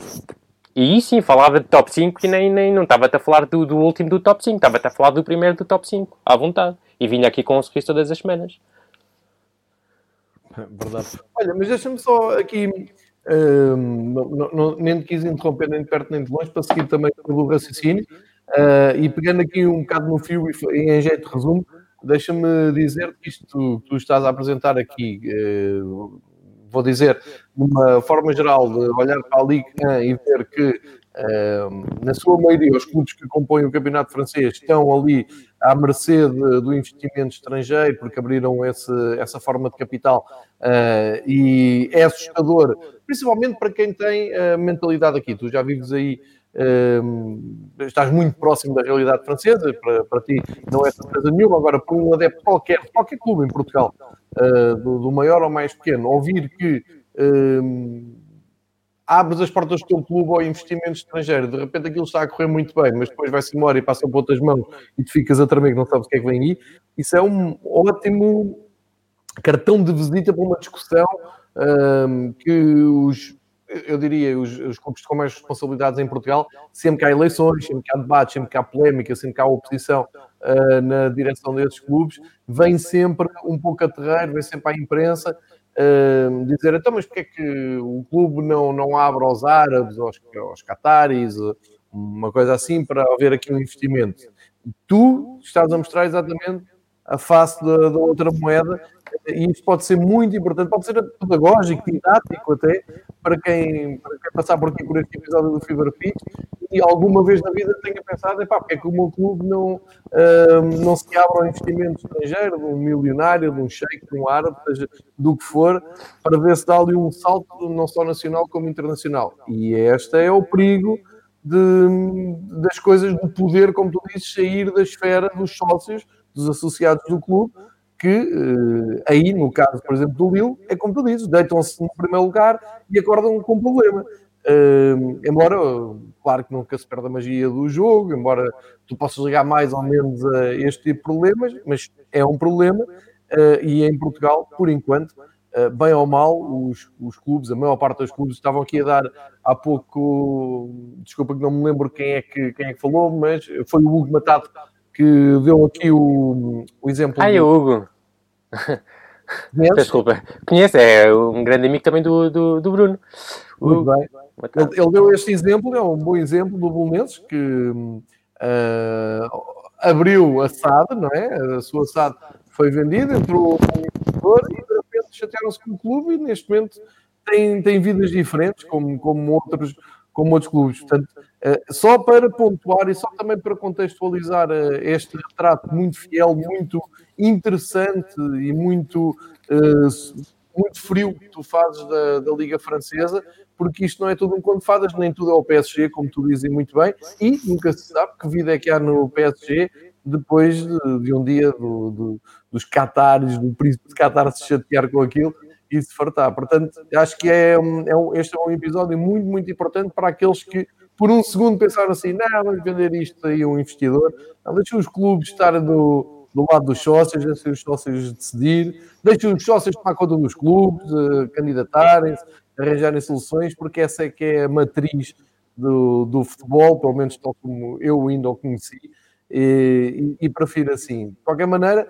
B: e sim, falava de top 5 e nem, nem não estava-te a falar do, do último do top 5, estava-te a falar do primeiro do top 5, à vontade. E vinha aqui com um sorriso todas as semanas.
A: Verdade. Olha, mas deixa-me só aqui, um, não, não, nem quis interromper nem de perto nem de longe, para seguir também o raciocínio, uh, e pegando aqui um bocado no fio e em jeito de resumo, deixa-me dizer que isto que tu estás a apresentar aqui, uh, vou dizer, de uma forma geral, de olhar para a Liga e ver que na sua maioria, os clubes que compõem o campeonato francês estão ali à mercê de, do investimento estrangeiro, porque abriram esse, essa forma de capital uh, e é assustador, principalmente para quem tem a mentalidade aqui. Tu já vives aí, estás muito próximo da realidade francesa, para, para ti não é surpresa nenhuma. Agora, para um adepto qualquer, qualquer clube em Portugal, uh, do, do, maior ou mais pequeno, ouvir que abres as portas do teu clube ao investimento estrangeiro, de repente aquilo está a correr muito bem, mas depois vai-se embora e passa para outras mãos e tu ficas a tremer que não sabes o que é que vem aí, isso é um ótimo cartão de visita para uma discussão um, que os, eu diria, os, os clubes com mais responsabilidades em Portugal, sempre que há eleições, sempre que há debates, sempre que há polémica, sempre que há oposição uh, na direção desses clubes, vem sempre um pouco a terreiro, vem sempre à imprensa Dizer, então, mas porque é que o clube não, não abre aos árabes, aos, aos cataris, uma coisa assim, para haver aqui um investimento? Tu estás a mostrar exatamente a face da, da outra moeda e isso pode ser muito importante, pode ser pedagógico, didático até, para quem, para quem passar por aqui por este episódio do Fever Pitch e alguma vez na vida tenha pensado, epá, porque é que o meu clube não, uh, não se abre ao investimento estrangeiro, de um milionário, de um sheik, de um árabe, seja do que for, para ver se dá ali um salto não só nacional como internacional. E este é o perigo de, das coisas do poder, como tu dizes, sair da esfera dos sócios, dos associados do clube, que uh, aí, no caso, por exemplo, do Lille, é como tu dizes, deitam-se no primeiro lugar e acordam com problema. Uh, embora, claro que nunca se perde a magia do jogo, embora tu possas ligar mais ou menos a este tipo de problemas, mas é um problema uh, e em Portugal, por enquanto, uh, bem ou mal, os, os, clubes, a maior parte dos clubes, estavam aqui a dar há pouco, desculpa que não me lembro quem é que, quem é que falou, mas foi o Hugo Matado que deu aqui o, o exemplo.
B: Ai, do... Hugo! Desculpa. Conhece, é um grande amigo também do, do, do Bruno.
A: Muito bem. Ele, ele, deu este exemplo, é um bom exemplo do Bolonenses, que uh, abriu a SAD, não é? A sua SAD foi vendida, entrou um investidor e de repente chatearam-se com o clube e neste momento têm, têm vidas diferentes, como, como outros como outros clubes. Portanto, só para pontuar e só também para contextualizar eh, este retrato muito fiel, muito interessante e muito, eh, muito frio que tu fazes da, da Liga Francesa, porque isto não é tudo um conto de fadas, nem tudo é o PSG, como tu dizes muito bem, e nunca se sabe que vida é que há no PSG depois de, de um dia do, do, dos Qatares, do príncipe de Qatar se chatear com aquilo e se fartar. Portanto, acho que é, é um, este é um episódio muito, muito importante para aqueles que por um segundo pensaram assim, não, vamos vender isto aí a um investidor. Não, deixem os clubes estar do, do lado dos sócios, deixem os sócios decidir, deixem os sócios tomar conta dos clubes, uh, candidatarem-se, arranjarem soluções, porque essa é que é a matriz do, do futebol, pelo menos tal como eu ainda o conheci, e, e, e prefiro assim. De qualquer maneira,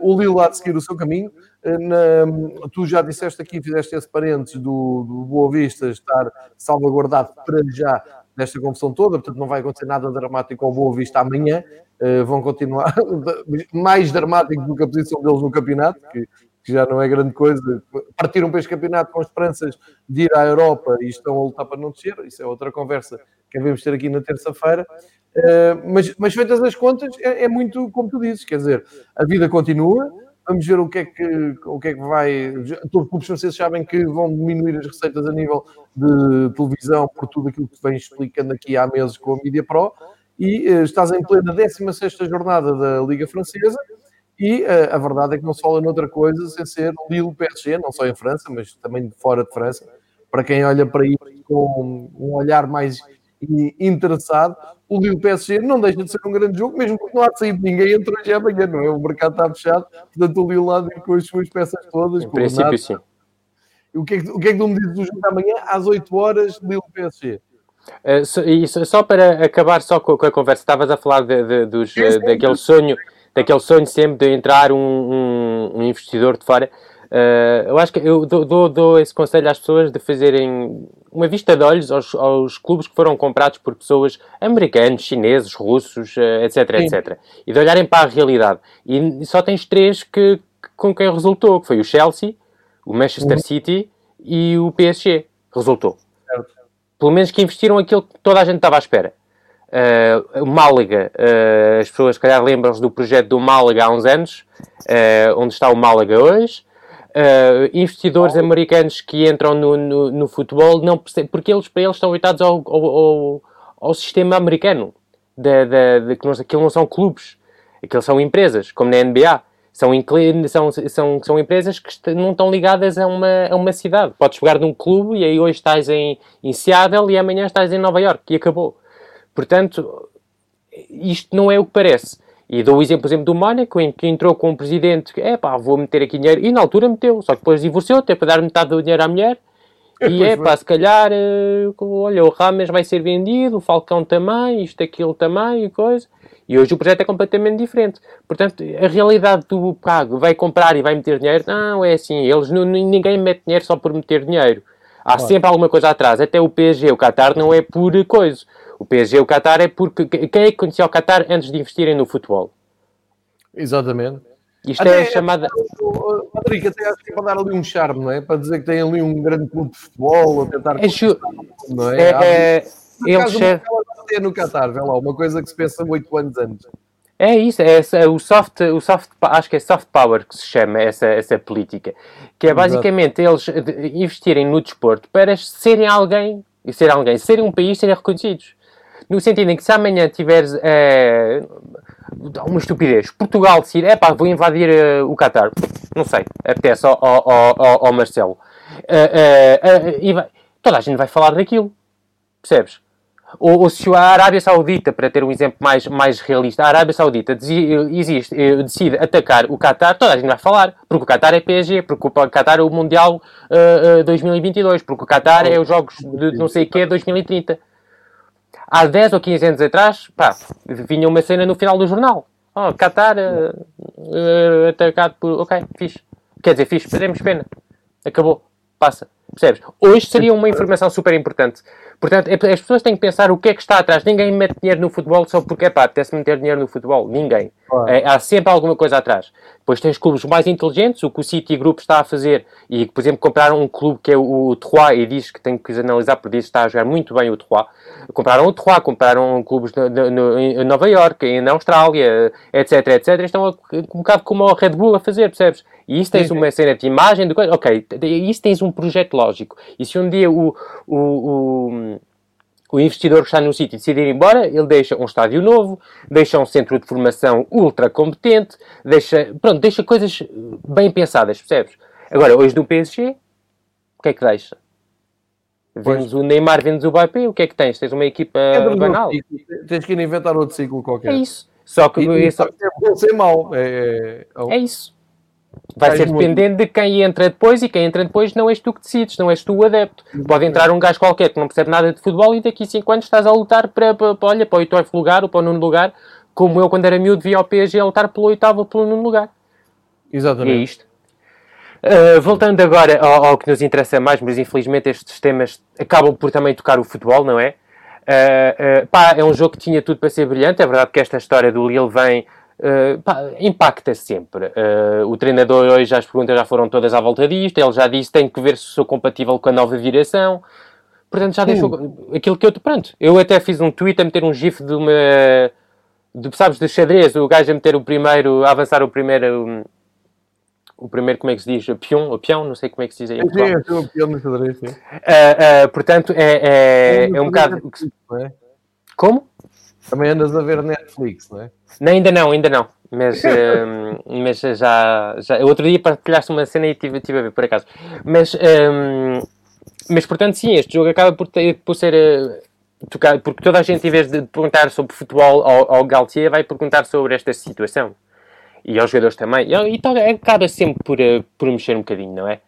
A: o Lille há de seguir o seu caminho, na, tu já disseste aqui, fizeste esse parênteses do, do Boa Vista estar salvaguardado para já desta confusão toda, portanto não vai acontecer nada dramático ao Boa Vista amanhã, uh, vão continuar mais dramático do que a posição deles no campeonato, que, que, já não é grande coisa. Partiram para este campeonato com esperanças de ir à Europa e estão a lutar para não descer, isso é outra conversa que devemos ter aqui na terça-feira. Uh, mas, mas feitas as contas, é, é muito como tu dizes, quer dizer, a vida continua, Vamos ver o que é que, o que, é que vai. Todos os clubes franceses sabem que vão diminuir as receitas a nível de televisão por tudo aquilo que vem explicando aqui há meses com a Media Pro. E uh, estás em plena 16 jornada da Liga Francesa E uh, a verdade é que não se fala noutra coisa sem ser Lille PSG, não só em França, mas também fora de França. Para quem olha para isso com um olhar mais interessado, o Lille PSG não deixa de ser um grande jogo, mesmo porque não há de sair ninguém entre hoje e amanhã, não é? O mercado está fechado, portanto o Lille lá com as suas peças todas.
B: Em princípio, nada. sim.
A: O que, é que, o que é que tu me dizes do jogo da manhã às 8 horas, Lille PSG?
B: Uh, so, e só para acabar só com, com a conversa, estavas a falar de, de, dos, sim, daquele sonho daquele sonho sempre de entrar um, um, um investidor de fora. Uh, eu acho que eu dou, dou, dou, esse conselho às pessoas de fazerem uma vista de olhos aos, aos clubes que foram comprados por pessoas americanos, chineses, russos, uh, etc, Sim. etc. E de olharem para a realidade. E só tens três que, com quem resultou, que foi o Chelsea, o Manchester uhum. City e o PSG. Resultou. Certo. Pelo menos que investiram aquilo que toda a gente estava à espera. Uh, o Málaga, uh, as pessoas, se calhar, lembram-se do projeto do Málaga há uns anos, uh, onde está o Málaga hoje. Investidores americanos que entram no, no, no, futebol, não porque eles, para eles, estão habitados ao, ao, ao, ao sistema americano, de, de, de, que não, aquilo não são clubes, aquilo são empresas, como na NBA. São, são, são, são empresas que não estão ligadas a uma, a uma cidade. Podes jogar num clube e aí hoje estás em, em Seattle e amanhã estás em Nova York e acabou. Portanto, isto não é o que parece. E dou o exemplo, por exemplo, do Mónaco, em que entrou com um presidente que, é pá, vou meter aqui dinheiro, e na altura meteu, só que depois divorciou, até para dar metade do dinheiro à mulher, é, e é pá, se calhar, uh, olha, o Rames vai ser vendido, o Falcão também, isto, aquilo também, e coisa. E hoje o projeto é completamente diferente. Portanto, a realidade do pago vai comprar e vai meter dinheiro, não, é assim, eles, não, ninguém mete dinheiro só por meter dinheiro. Há claro. sempre alguma coisa atrás. Até o PSG, o Qatar, não é por coisa. O PSG, o Qatar, é porque quem é que conhecia o Qatar antes de investirem no futebol?
A: Exatamente.
B: Isto é até, é chamada.
A: Rodrigo, até acho que é para dar ali um charme, não é? Para dizer que tem ali um grande clube de futebol, ou tentar.
B: É, ju... não é? é, é... Eles
A: é no Qatar, vê lá, uma coisa que se pensa oito anos antes.
B: É isso, é, é, o soft, o soft, acho que é soft power que se chama essa, essa política, que é basicamente eles investirem no desporto para serem alguém, e ser alguém, serem um país, serem reconhecidos. No sentido em que se amanhã tiveres é, uma estupidez, Portugal decidir, é pá, vou invadir uh, o Qatar, não sei, apetece ao, ao, ao, ao Marcelo. Uh, uh, vai, toda a gente vai falar daquilo, percebes? Ou, ou, se a Arábia Saudita, para ter um exemplo mais, mais realista, a Arábia Saudita existe, decide atacar o Qatar, toda a gente vai falar, porque o Qatar é PSG, porque o Qatar é o Mundial uh, 2022, porque o Qatar é os Jogos de não sei o que 2030 há 10 ou 15 anos atrás, pá, vinha uma cena no final do jornal. Oh, Qatar uh, uh, atacado por. Ok, fixe. Quer dizer, fixe, fazemos pena. Acabou. Passa. Percebes? Hoje seria uma informação super importante. Portanto, é, as pessoas têm que pensar o que é que está atrás. Ninguém mete dinheiro no futebol só porque, é pá, apetece meter dinheiro no futebol. Ninguém. É, há sempre alguma coisa atrás. Depois tens clubes mais inteligentes, o que o City Group está a fazer, e por exemplo, compraram um clube que é o, o Troyes, e diz que tem que analisar porque diz que está a jogar muito bem o Troyes. Compraram o Troyes, compraram clubes no, no, em Nova York, na Austrália, etc, etc. Estão a, um bocado como o Red Bull a fazer, percebes? E isso tens uma cena de imagem, de coisa. Ok, isso tens um projeto lógico. E se um dia o, o, o, o investidor que está no sítio decidir ir embora, ele deixa um estádio novo, deixa um centro de formação ultra competente, deixa, pronto, deixa coisas bem pensadas, percebes? Agora, hoje do PSG, o que é que deixa? Vendes o Neymar, vendes o Mbappé, o que é que tens? Tens uma equipa é banal.
A: Tens que inventar outro ciclo qualquer.
B: É isso. Só que...
A: E, só... É, ser mau. É,
B: é, é isso. Vai ser dependendo de quem entra depois e quem entra depois não és tu que decides, não és tu o adepto. Pode entrar um gajo qualquer que não percebe nada de futebol e daqui a 5 anos estás a lutar para, para, para, olha, para o oitavo lugar ou para o nono lugar, como eu quando era miúdo via ao PSG a lutar pelo oitavo ou pelo nono lugar.
A: Exatamente.
B: E é isto. Uh, voltando agora ao, ao, que nos interessa mais, mas infelizmente estes temas acabam por também tocar o futebol, não é? Uh, uh, pá, é um jogo que tinha tudo para ser brilhante. É verdade que esta história do Lille vem Uh, impacta sempre. Uh, o treinador hoje, as perguntas já foram todas à volta disto. Ele já disse tem que ver se sou compatível com a nova direção. Portanto, já deixou uh. aquilo que eu. Pronto, eu até fiz um tweet a meter um gif de uma. De, sabes, de xadrez, o gajo a meter o primeiro, a avançar o primeiro. O primeiro, como é que se diz? Peão, o peão, não sei como é que se diz aí.
A: Sim, é o peão no xadrez, sim.
B: portanto, é, é, é um bocado. É? Como?
A: Também andas a ver Netflix, não é?
B: Ainda não, ainda não. mas, um, mas já, já. Outro dia partilhaste uma cena e tive, tive a ver, por acaso. Mas, um, mas portanto, sim, este jogo acaba por, ter, por ser. Uh, porque toda a gente, em vez de perguntar sobre futebol ao, ao Galtier, vai perguntar sobre esta situação. E aos jogadores também. E, e acaba sempre por, uh, por mexer um bocadinho, não é?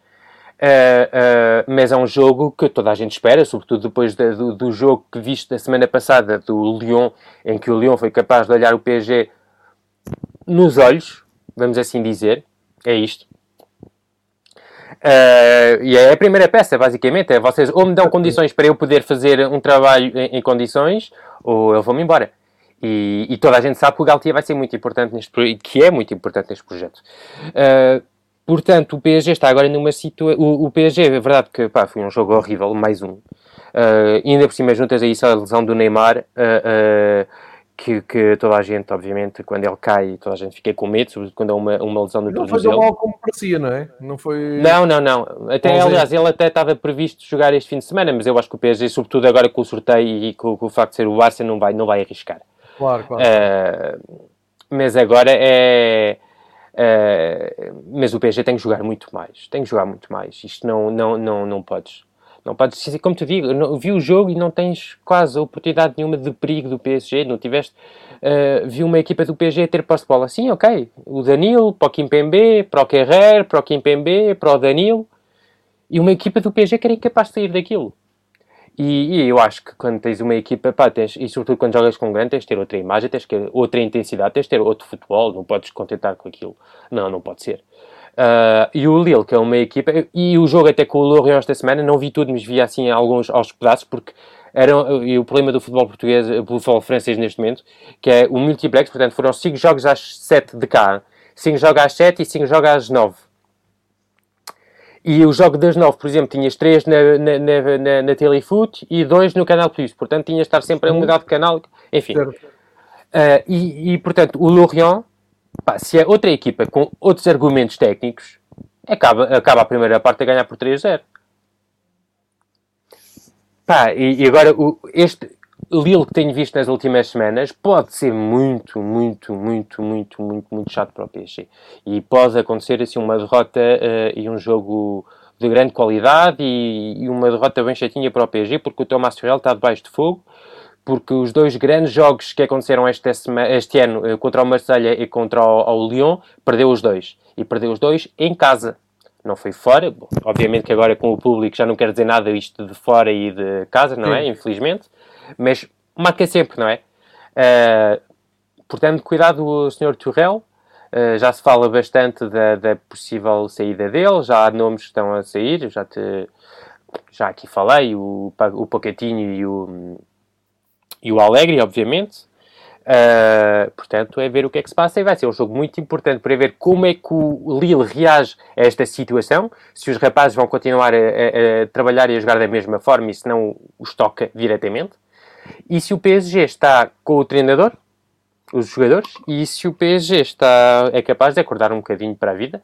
B: Uh, uh, mas é um jogo que toda a gente espera, sobretudo depois de, do, do, jogo que viste da semana passada do Lyon, em que o Lyon foi capaz de olhar o PSG nos olhos, vamos assim dizer. É isto. Uh, e é a primeira peça, basicamente. É vocês ou me dão condições para eu poder fazer um trabalho em, em condições, ou eu vou-me embora. E, e, toda a gente sabe que o Galtier vai ser muito importante neste que é muito importante neste projeto. Uh, Portanto, o PSG está agora numa situação. O, o, PSG, é verdade que pá, foi um jogo horrível, mais um. Uh, ainda por cima, juntas a isso a lesão do Neymar, uh, uh, que, que, toda a gente, obviamente, quando ele cai, toda a gente fica com medo, sobretudo quando é uma, uma lesão no
A: tornozelo. Não foi tão mal como parecia, não é? Não foi...
B: Não, não, não. Até, aliás, ele até estava previsto jogar este fim de semana, mas eu acho que o PSG, sobretudo agora com o sorteio e com, com o facto de ser o Barça, não vai, não vai arriscar.
A: Claro, claro.
B: mas agora é Uh, mas o PSG tem que jogar muito mais. Tem que jogar muito mais. Isto não, não, não, não podes. Não podes, como te digo, não, vi o jogo e não tens quase oportunidade nenhuma de perigo do PSG. Não tiveste. Uh, vi uma equipa do PSG ter posse de bola. Sim, ok. O Danilo, para o Kimpembe, para o Kerrer, para o Kimpembe, para o Danilo. E uma equipa do PSG que era incapaz de sair daquilo. E, e, eu acho que quando tens uma equipa, pá, tens, e sobretudo quando jogas com um grande, tens de ter outra imagem, tens de ter outra intensidade, tens de ter outro futebol, não podes contentar com aquilo. Não, não pode ser. Uh, e o Lille, que é uma equipa, e o jogo até com o Lorient esta semana, não vi tudo, mas vi assim alguns aos pedaços, porque era, e o problema do futebol português, do futebol francês neste momento, que é o multiplex, portanto foram 5 jogos às 7 de cá, 5 jogos às 7 e 5 jogos às 9 e o jogo das nove, por exemplo, tinhas três na, na, na, na, na Telefoot e dois no Canal Plus. Portanto, tinhas de estar sempre a mudar de canal. Enfim. Uh, e, e, portanto, o Lorient, pá, se é outra equipa com outros argumentos técnicos, acaba, acaba a primeira parte a ganhar por 3-0. Pá, e, e agora, o, este, Lille que tenho visto nas últimas semanas pode ser muito, muito, muito, muito, muito, muito chato para o PSG. E pode acontecer assim uma derrota uh, e um jogo de grande qualidade e, e, uma derrota bem chatinha para o PSG, porque o Thomas Tuchel está debaixo de fogo, porque os dois grandes jogos que aconteceram este, este ano uh, contra o Marselha e contra o, o Lyon, perdeu os dois. E perdeu os dois em casa. Não foi fora. Bom, obviamente que agora com o público já não quer dizer nada isto de fora e de casa, não é? Infelizmente mas marca sempre, não é? Uh, portanto, cuidado o Sr. Turrell. Uh, já se fala bastante da, da, possível saída dele, já há nomes que estão a sair, já, te, já aqui falei, o, o Pochettino e o, e o Alegre, obviamente. Uh, portanto, é ver o que é que se passa e vai ser um jogo muito importante para ver como é que o Lille reage a esta situação, se os rapazes vão continuar a, a, a trabalhar e a jogar da mesma forma e se não os toca diretamente. E se o PSG está com o treinador, os jogadores, e se o PSG está, é capaz de acordar um bocadinho para a vida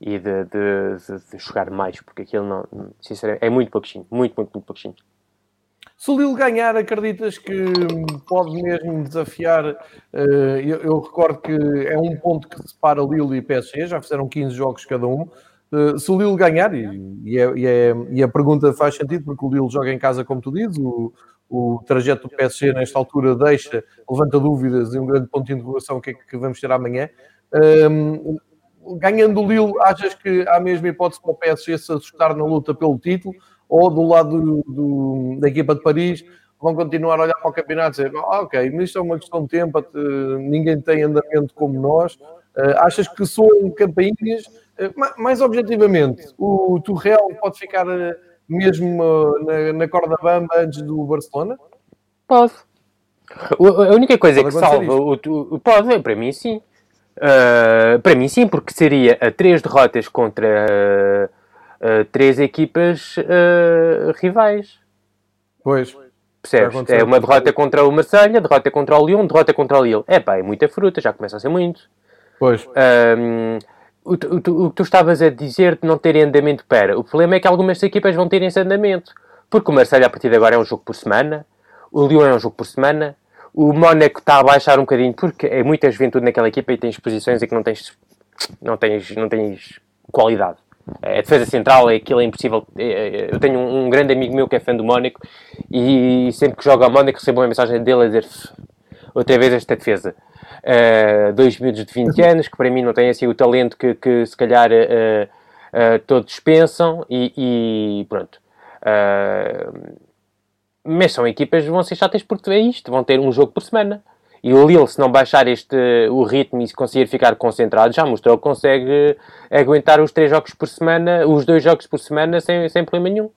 B: e de, de, de, de jogar mais, porque aquilo não, sinceramente, é muito pouquinho, muito, muito, muito pouquinho.
A: Se o Lille ganhar, acreditas que pode mesmo desafiar? Uh, eu, recordo que é um ponto que separa Lille e PSG, já fizeram 15 jogos cada um. Uh, se o Lille ganhar, e, e, é, e, é, e, a pergunta faz sentido, porque o Lille joga em casa, como tu dizes, o, o trajeto do PSG nesta altura deixa, levanta dúvidas e um grande ponto de interrogação que é que vamos ter amanhã. Um, ganhando o Lille, achas que há mesmo hipótese para o PSG se assustar na luta pelo título? Ou do lado do, do, da equipa de Paris vão continuar a olhar para o campeonato e dizer ah, ok, mas isto é uma questão de tempo, ninguém tem andamento como nós. Uh, achas que soam campainhas? Uh, mais objetivamente, o Turrell pode ficar... Uh, mesmo uh, na, na corda bamba antes do Barcelona?
B: Pode. A única coisa pode que salva o, o, pode, para mim sim. Uh, para mim sim, porque seria a três derrotas contra uh, três equipas uh, rivais.
A: Pois.
B: Percebes? É uma derrota contra o Marselha, derrota contra o Lyon, derrota contra o Lille. É pá, é muita fruta, já começa a ser muito.
A: Pois.
B: O, o, que tu estavas a dizer de não terem andamento para. O problema é que algumas equipas vão ter esse andamento. Porque o Marseille, a partir de agora, é um jogo por semana. O Lyon é um jogo por semana. O Mónaco está a baixar um bocadinho porque é muita juventude naquela equipa e tens posições em que não tens, não tens, não tens qualidade. A defesa central é aquilo, é impossível. É, é, eu tenho um, grande amigo meu que é fã do Mónaco e sempre que joga ao Mónaco recebo uma mensagem dele a dizer outra vez esta defesa. Uh, dois miúdos de 20 anos que para mim não têm assim o talento que, que se calhar uh, todos pensam e, e pronto. mas são equipas que vão ser chatas porque é isto, vão ter um jogo por semana. E o Lille, se não baixar este, o ritmo e se conseguir ficar concentrado, já mostrou que consegue aguentar os três jogos por semana, os dois jogos por semana, sem, sem problema nenhum.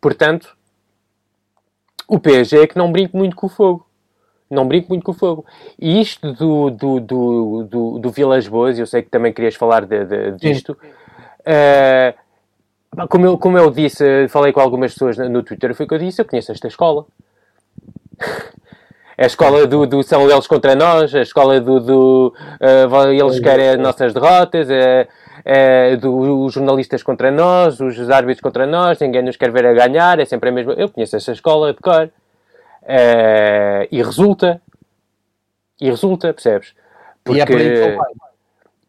B: Portanto, o PSG é que não brinca muito com o fogo. Não brinco muito com o fogo. E isto do, do, do, do, do Vilas Boas, eu sei que também querias falar de, de, disto. Uh, como, eu, como eu disse, falei com algumas pessoas no Twitter, foi o que eu disse, eu conheço esta escola. É a escola do, do são eles contra nós, a escola do, do uh, eles querem as nossas derrotas, é, é do, os jornalistas contra nós, os árbitros contra nós, ninguém nos quer ver a ganhar, é sempre a mesma. Eu conheço essa escola de cor. Uh, e resulta. E resulta, percebes?
A: Porque, e é por aí que ele vai.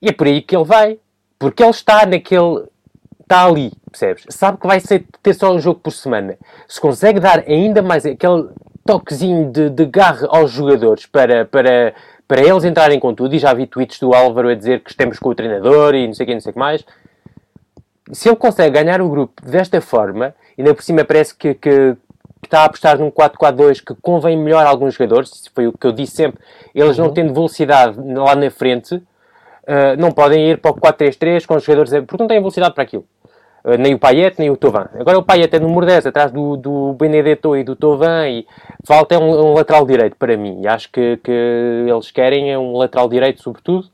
B: E é por aí que ele vai. Porque ele está naquele. Está ali, percebes? Sabe que vai ser, ter só um jogo por semana. Se consegue dar ainda mais aquele toquezinho de, de garra aos jogadores para, para, para eles entrarem com tudo, e já vi tweets do Álvaro a dizer que estamos com o treinador e não sei o que, não sei o que mais. Se ele consegue ganhar o grupo desta forma, ainda por cima parece que, que, que está a apostar num 4-4-2 que convém melhor a alguns jogadores, foi o que eu disse sempre, eles uhum. não tendo velocidade lá na frente, uh, não podem ir para o 4-3-3 com os jogadores, porque não têm velocidade para aquilo. Uh, nem o Payet, nem o Tovan. Agora o Payet é número 10, atrás do, do Benedetto e do Tovan, e falta um, um lateral direito para mim. E acho que, que eles querem é um lateral direito, sobretudo,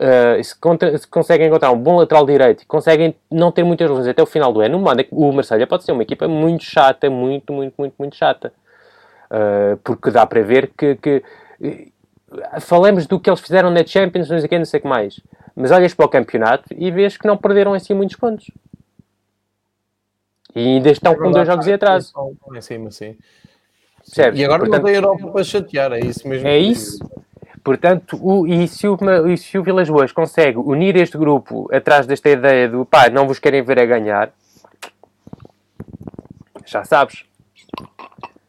B: Uh, se, contra, se, conseguem encontrar um bom lateral direito e conseguem não ter muitas lesões até o final do ano, o Marselha pode ser uma equipa muito chata, muito, muito, muito, muito chata. Uh, porque dá para ver que, que uh, falamos do que eles fizeram na Champions, não sei o que, não sei o que mais. Mas olhas para o campeonato e vês que não perderam assim muitos pontos. E ainda estão é com dois jogos de atraso.
A: Em cima, sim. E agora Portanto, não tem Europa para chatear, é isso mesmo.
B: É isso. Portanto, o, e, se o, se o Vilas Boas consegue unir este grupo atrás desta ideia do pá, não vos querem ver a ganhar, já sabes.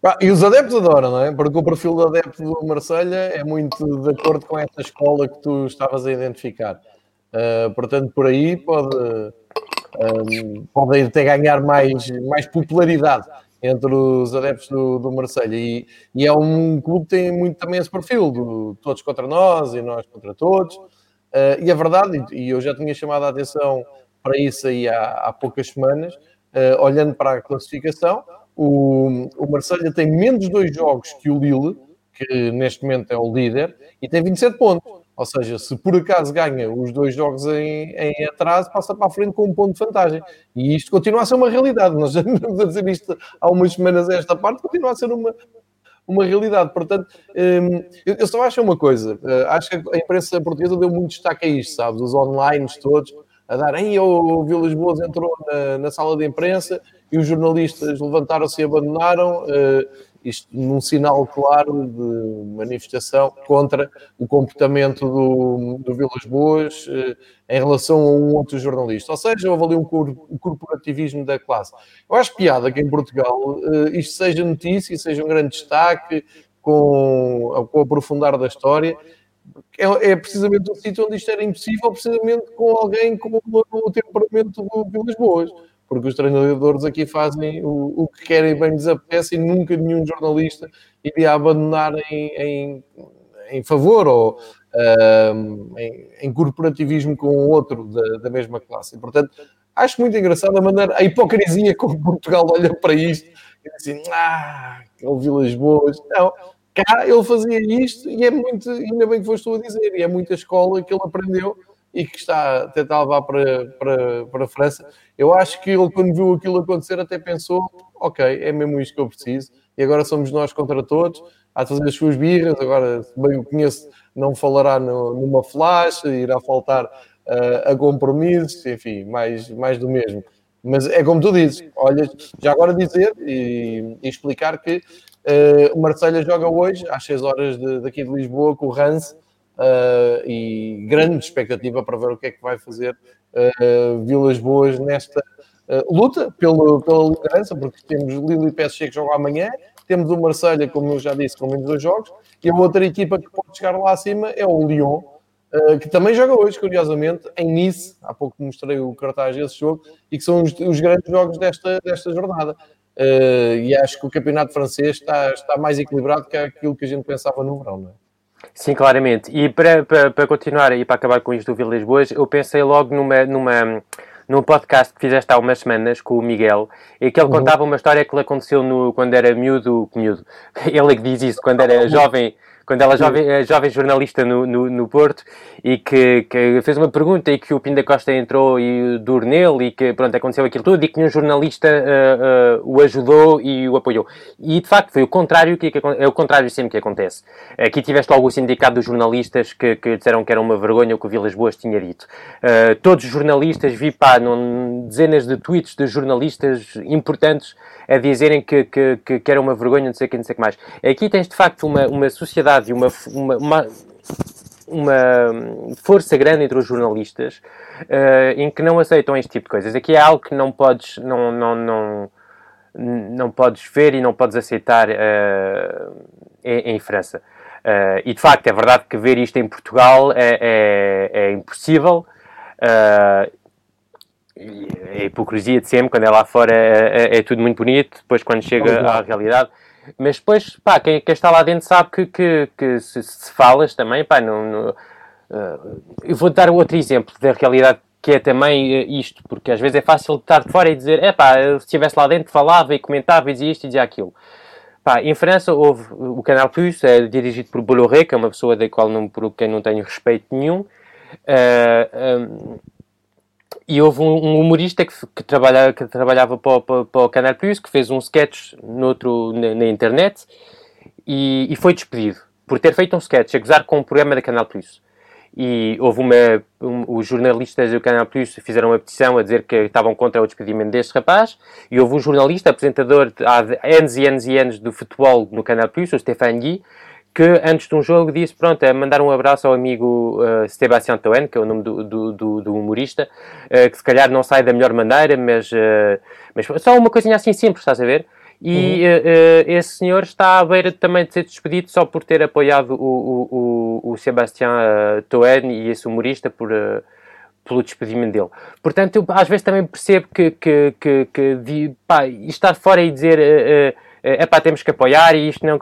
A: Ah, e os adeptos adoram, não é? Porque o perfil do adepto do Marselha é muito de acordo com essa escola que tu estavas a identificar. Uh, portanto, por aí pode, um, pode até ganhar mais, mais popularidade entre os adeptos do, do Marselha. E, e, é um clube que tem muito também esse perfil do todos contra nós e nós contra todos. Uh, e a verdade, e eu já tinha chamado a atenção para isso aí há, há poucas semanas uh, olhando para a classificação o, o Marselha tem menos dois jogos que o Lille que neste momento é o líder e tem 27 pontos ou seja, se por acaso ganha os dois jogos em, em atraso, passa para a frente com um ponto de vantagem. E isto continua a ser uma realidade. Nós já estamos a dizer isto há umas semanas a esta parte, continua a ser uma, uma realidade. Portanto, hum, eu só acho uma coisa. Eh, acho que a imprensa portuguesa deu muito destaque a isto, sabes? Os online todos a dar, ei, o Vilas Boas entrou na, na, sala de imprensa e os jornalistas levantaram-se e abandonaram. Uh, isto num sinal claro de manifestação contra o comportamento do, do Vilas Boas eh, em relação a um outro jornalista. Ou seja, houve ali um, um corporativismo da classe. Eu acho piada que em Portugal eh, isto seja notícia seja um grande destaque com, com o aprofundar da história. É, é precisamente o sítio onde isto era impossível, precisamente com alguém com o temperamento do Vilas Boas porque os treinadores aqui fazem o, o que querem bem lhes apetece e nunca nenhum jornalista iria abandonar em, em, em favor ou uh, em, em, corporativismo com outro da, da, mesma classe. Portanto, acho muito engraçado a maneira, a hipocrisia como Portugal olha para isto e diz assim, ah, aquele Vilas Boas. Não, cá ele fazia isto e é muito, ainda bem que foste tu a dizer, e é muita escola que ele aprendeu e que está a tentar levar para, para, para a França. Eu acho que ele, quando viu aquilo acontecer, até pensou: ok, é mesmo isto que eu preciso, e agora somos nós contra todos. Há de fazer as suas birras. Agora, bem o conheço, não falará no, numa flash, irá faltar uh, a compromissos, enfim, mais, mais do mesmo. Mas é como tu dizes, olha, já agora dizer e, e explicar que Uh, o Marselha joga hoje, às 6 horas de, daqui de Lisboa, com o Rance, uh, e grande expectativa para ver o que é que vai fazer uh, Vilas Boas nesta luta pelo, pela liderança, porque temos Lili e PSG que jogam amanhã, temos o Marselha, como eu já disse, com menos dois jogos, e a outra equipa que pode chegar lá acima é o Lyon, que também joga hoje, curiosamente, em Nice. Há pouco mostrei o cartaz desse jogo, e que são os, os grandes jogos desta, desta jornada. Uh, e acho que o campeonato francês está, está mais equilibrado que aquilo que a gente pensava no verão, não é?
B: Sim, claramente. E para, para, para continuar e para acabar com isto do Vila Lisboas, eu pensei logo numa, numa, num podcast que fizeste há umas semanas com o Miguel, e que ele uhum. contava uma história que lhe aconteceu no, quando era miúdo, miúdo. Ele é que diz isso, quando era jovem quando ela é jovem, é jovem jornalista no, no, no, Porto e que, que, fez uma pergunta e que o Pinda Costa entrou e duro nele e que pronto, aconteceu aquilo tudo e que um jornalista uh, uh, o ajudou e o apoiou. E de facto foi o contrário que, que é o contrário sempre que acontece. Aqui tiveste logo o sindicato dos jornalistas que, que disseram que era uma vergonha o que o Vilas Boas tinha dito. Uh, todos os jornalistas, vi pá, num, dezenas de tweets de jornalistas importantes a dizerem que, que, que, que era uma vergonha, não sei o que, não sei que mais. Aqui tens de facto uma, uma sociedade e uma, uma, uma, uma, força grande entre os jornalistas uh, em que não aceitam este tipo de coisas. Aqui é algo que não podes, não, não, não, não podes ver e não podes aceitar uh, em, em, França. Uh, e de facto é verdade que ver isto em Portugal é, é, é impossível. A hipocrisia de sempre, quando é lá fora é, é, é tudo muito bonito, depois quando chega à realidade. Mas depois, pá, quem, quem, está lá dentro sabe que, que, que se, se, falas também, pá, não, não uh, eu vou dar outro exemplo da realidade que é também uh, isto, porque às vezes é fácil estar de fora e dizer, é pá, se estivesse lá dentro falava e comentava e dizia isto e dizia aquilo. Pá, em França houve o Canal Plus, é dirigido por Bolloré, que é uma pessoa da qual não, por quem não tenho respeito nenhum. Uh, um, e houve um, um humorista que, que, trabalha, que trabalhava para, para, para, o Canal Plus, que fez um sketch noutro, na, na internet e, e, foi despedido por ter feito um sketch a gozar com um programa da Canal Plus. E houve uma. Um, os jornalistas do Canal Plus fizeram uma petição a dizer que estavam contra o despedimento deste rapaz. E houve um jornalista, apresentador há anos e anos e anos do futebol no Canal Plus, o Stéphane Guy, que antes de um jogo disse, pronto, é mandar um abraço ao amigo uh, Sebastião Toen, que é o nome do, do, do, do humorista, uh, que se calhar não sai da melhor maneira, mas, uh, mas só uma coisinha assim simples, estás a ver? E uhum. esse senhor está à beira também de ser despedido só por ter apoiado o, o, o, Sebastião Toen e esse humorista por, pelo despedimento dele. Portanto, eu às vezes também percebo que, que, que, que de, pá, estar fora e dizer é pá, temos que apoiar e isto não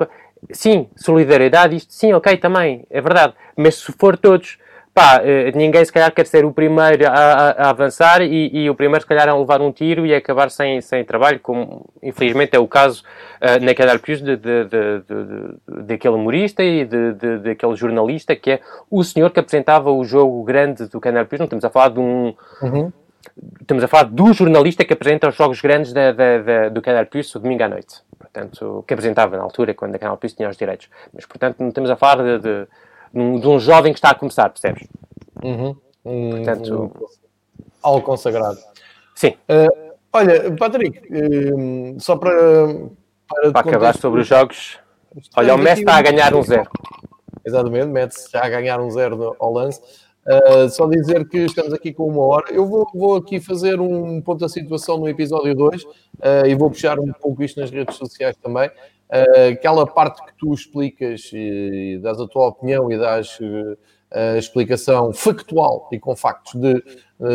B: sim, solidariedade, isto sim, ok, também, é verdade. Mas se for todos, pá, eh, ninguém se calhar quer ser o primeiro a, a, a avançar e, e, o primeiro se calhar a levar um tiro e acabar sem, sem trabalho, como infelizmente é o caso uh, na Canal Plus de, de, de, daquele humorista e de, de, daquele jornalista que é o senhor que apresentava o jogo grande do Canal Plus. Não estamos a falar de um. Uhum. Estamos a falar do jornalista que apresenta os jogos grandes da, da, da, do Canal o domingo à noite portanto, que apresentava na altura, quando a Canal Plus tinha os direitos. Mas, portanto, não estamos a falar de, de, de, um jovem que está a começar, percebes?
A: Uhum. Um, portanto, um, algo consagrado.
B: Sim.
A: Uh, olha, Patrick, uh, só para...
B: Para, para acabar sobre os jogos... Olha, o Messi está a ganhar um zero.
A: Exatamente, Messi já a ganhar um zero ao lance. Uh, só dizer que estamos aqui com uma hora. Eu vou, vou aqui fazer um ponto da situação no episódio 2 uh, e vou puxar um pouco isto nas redes sociais também. Uh, aquela parte que tu explicas e dás a tua opinião e dás a explicação factual e com factos de,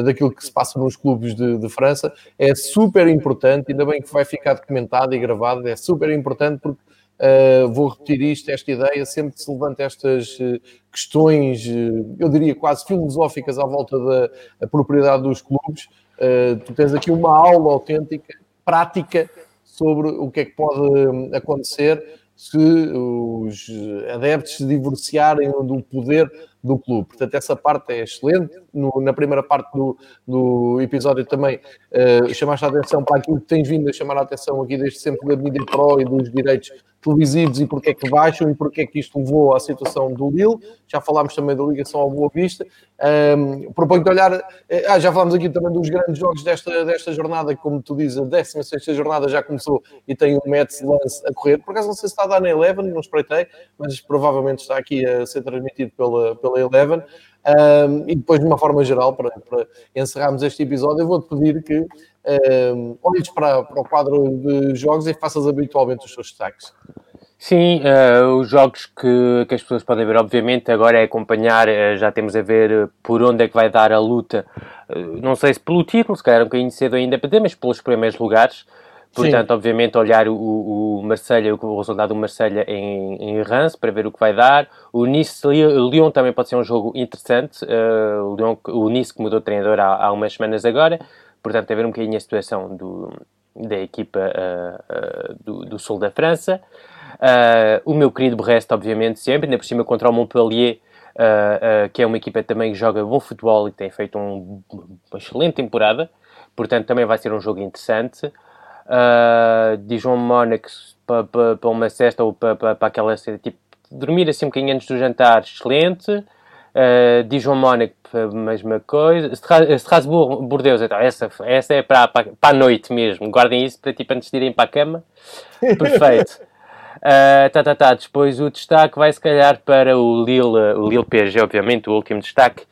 A: daquilo que se passa nos clubes de, de, França é super importante. Ainda bem que vai ficar documentado e gravado, é super importante porque Uh, vou repetir isto, esta ideia, sempre que se levanta estas uh, questões, uh, eu diria quase filosóficas à volta da propriedade dos clubes, tu tens aqui uma aula autêntica, prática, sobre o que é que pode hum, acontecer se os adeptos se divorciarem do poder do clube. Portanto, essa parte é excelente. No, na primeira parte do, do episódio também chamaste a atenção para aquilo que tens vindo a chamar a atenção aqui desde sempre da Mídia Pro e dos direitos televisivos e porque é que baixam e porque é que isto levou à situação do Lille. Já falámos também da ligação ao Boa Vista. Um, Proponho-te olhar. Eh, ah, já falámos aqui também dos grandes jogos desta, desta jornada, como tu dizes, a 16 jornada já começou e tem o Mets Lance a correr. Por acaso não sei se está a dar na Eleven, não espreitei, mas provavelmente está aqui a ser transmitido pela, pela Eleven. Um, e depois, de uma forma geral, para, para encerrarmos este episódio, eu vou-te pedir que um, olhes para, para o quadro de jogos e faças habitualmente os seus destaques.
B: Sim, uh, os jogos que, que as pessoas podem ver, obviamente, agora é acompanhar, uh, já temos a ver uh, por onde é que vai dar a luta, não sei se pelo título, se calhar um bocadinho cedo ainda para ter, mas pelos primeiros lugares. Portanto, Sim. obviamente, olhar o, o Marselha, o resultado do Marselha em, em Reims para ver o que vai dar. O Nice-Lyon também pode ser um jogo interessante. Uh, o, Lyon, o Nice que mudou de treinador há, há umas semanas agora. Portanto, a ver um bocadinho a situação do, da equipa uh, uh, do, do, sul da França. o meu querido Brest, obviamente, sempre, ainda por cima contra o Montpellier, que é uma equipa também que joga bom futebol e tem feito um, uma excelente temporada. Portanto, também vai ser um jogo interessante uh, Dijon Monax para pa, pa uma cesta ou para pa, pa, aquela tipo dormir assim um bocadinho antes do jantar, excelente. Uh, Dijon Monaco, mesma coisa. Strasbourg, Bordeaux, então, essa, essa é para, para, para a noite mesmo. Guardem isso para tipo, antes de irem para a cama. Perfeito. Uh, tá, tá, tá. Depois o destaque vai se calhar para o Lille, o Lille PSG, obviamente, o último destaque.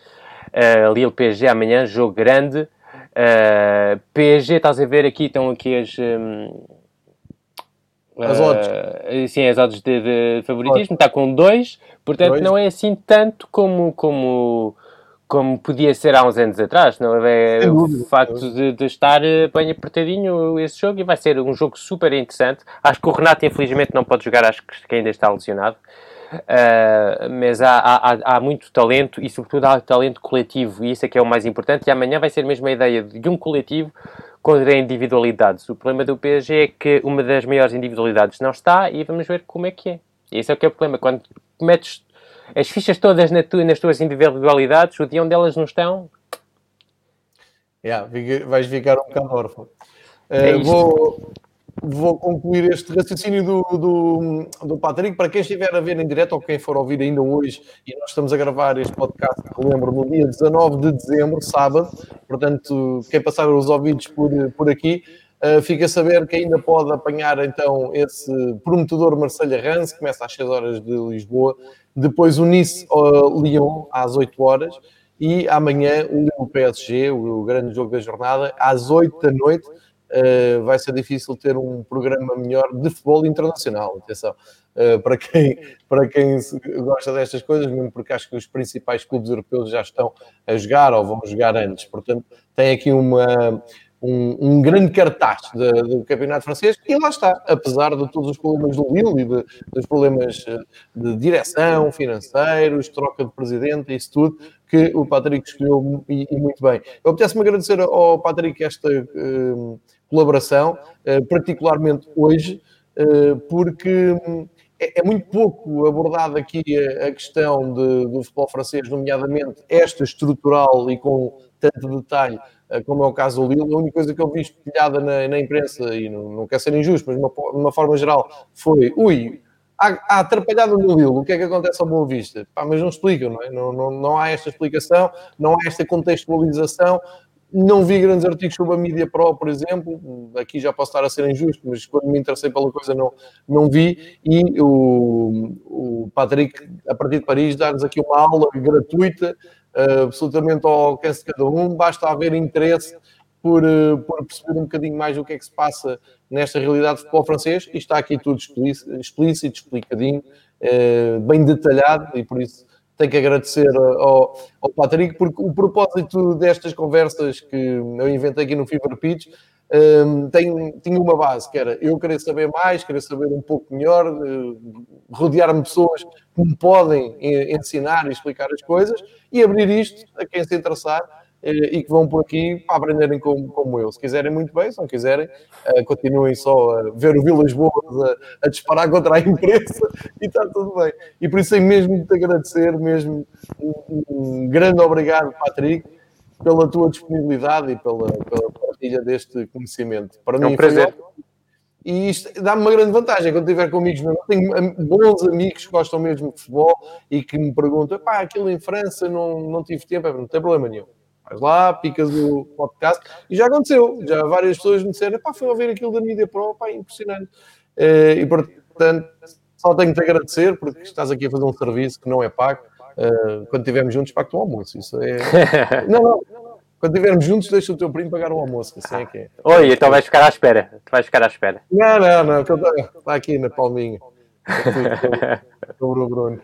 B: Uh, Lille PSG amanhã, jogo grande. Uh, eh, PSG, estás a ver aqui, estão aqui as. Um,
A: as odds. Uh,
B: sim, as odds de, de favoritismo, está com dois, portanto dois. não é assim tanto como, como, como podia ser há uns anos atrás. Não é, o facto de, de, estar bem apertadinho esse jogo e vai ser um jogo super interessante. Acho que o Renato, infelizmente, não pode jogar, acho que ainda está lesionado. Uh, mas há, há, há, muito talento e, sobretudo, há talento coletivo, e isso é que é o mais importante. E amanhã vai ser mesmo a ideia de um coletivo contra individualidades. O problema do PSG é que uma das maiores individualidades não está e vamos ver como é que é. Esse é o que é o problema. Quando metes as fichas todas na tu, nas tuas individualidades, o dia onde elas não estão.
A: Yeah, vais ficar um bocado órfão. Uh, é vou, vou concluir este raciocínio do, do, do Patrick. Para quem estiver a ver em direto ou quem for ouvir ainda hoje, e nós estamos a gravar este podcast, lembro, no dia 19 de dezembro, sábado, portanto, quem passar os ouvidos por, por aqui, uh, fica a saber que ainda pode apanhar então esse prometedor Marselha Rance, começa às 6 horas de Lisboa, depois o Nice uh, Lyon às 8 horas. E amanhã o PSG, o grande jogo da jornada, às 8 da noite, uh, vai ser difícil ter um programa melhor de futebol internacional. Atenção, para, quem, para quem gosta destas coisas, mesmo porque acho que os principais clubes europeus já estão a jogar ou vão jogar antes. Portanto, tem aqui uma, um, um, grande cartaz de, do campeonato francês e lá está, apesar de todos os problemas do Lille e de, dos problemas eh, de direção, financeiros, troca de presidente, isso tudo, que o Patrick escolheu e, e muito bem. Eu apetece-me agradecer ao Patrick esta uh, colaboração, uh, particularmente hoje, uh, porque é, é, muito pouco abordada aqui a, a questão de, do futebol francês, nomeadamente esta estrutural e com tanto detalhe como é o caso do Lille. A única coisa que eu vi espelhada na, na imprensa, e não, não quer ser injusto, mas de uma, uma forma geral, foi: ui, há, há atrapalhada no Lille, o que é que acontece ao Boa Vista? Pá, mas não explicam, não é? Não, não, não há esta explicação, não há esta contextualização. Não vi grandes artigos sobre a mídia pro, por exemplo. Aqui já posso estar a ser injusto, mas quando me interessei pela coisa não, não vi. E o, o Patrick, a partir de Paris, dá-nos aqui uma aula gratuita, uh, absolutamente ao alcance de cada um. Basta haver interesse por, uh, por perceber um bocadinho mais o que é que se passa nesta realidade de futebol francês e está aqui tudo explícito, explicadinho, eh, bem detalhado e por isso tenho que agradecer ao, ao Patrick, porque o propósito destas conversas que eu inventei aqui no Fever Pitch um, tem, tinha uma base, que era eu querer saber mais, querer saber um pouco melhor, uh, rodear-me de pessoas que me podem ensinar e explicar as coisas e abrir isto a quem se interessar e que vão por aqui para aprenderem como, como eu. Se quiserem, muito bem, se não quiserem, uh, continuem só a ver o Vilas Boas a, a, disparar contra a imprensa e está tudo bem. E por isso tenho mesmo de te agradecer, mesmo um, um, grande obrigado, Patrick, pela tua disponibilidade e pela, pela partilha deste conhecimento.
B: Para é um mim prazer. Foi
A: E isto dá-me uma grande vantagem quando estiver com amigos meus. Tenho bons amigos que gostam mesmo de futebol e que me perguntam: pá, aquilo em França não, não tive tempo. Não tem problema nenhum. Vais lá, picas o podcast. E já aconteceu. Já várias pessoas me disseram: pá, foi ouvir aquilo da Mídia Pro, pá, impressionante. Eh, e portanto, só tenho de te agradecer porque estás aqui a fazer um serviço que não é pago. Eh, quando estivermos juntos, pago o almoço. Isso é. não, não, não. Quando estivermos juntos, deixa o teu primo pagar o almoço. Assim é que é.
B: Oi, então vais ficar à espera. Tu vais ficar à espera.
A: Não, não, não. Está aqui na palminha. Sobre o Bruno.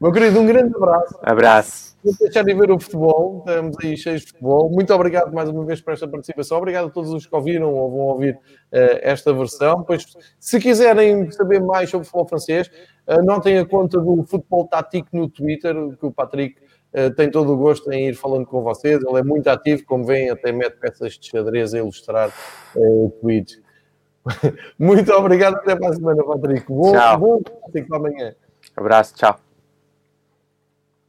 A: Meu querido, um grande abraço.
B: Abraço.
A: Vou deixar de ver o futebol. Estamos aí cheios de futebol. Muito obrigado mais uma vez por esta participação. Obrigado a todos os que ouviram ou vão ouvir uh, esta versão. Pois, se quiserem saber mais sobre o futebol francês, uh, notem a conta do Futebol Tático no Twitter, que o Patrick uh, tem todo o gosto em ir falando com vocês. Ele é muito ativo, como veem, até mete peças de xadrez a ilustrar uh, tweets. muito obrigado. Até para a semana, Patrick.
B: Bom, tchau.
A: bom até amanhã.
B: Abraço, tchau.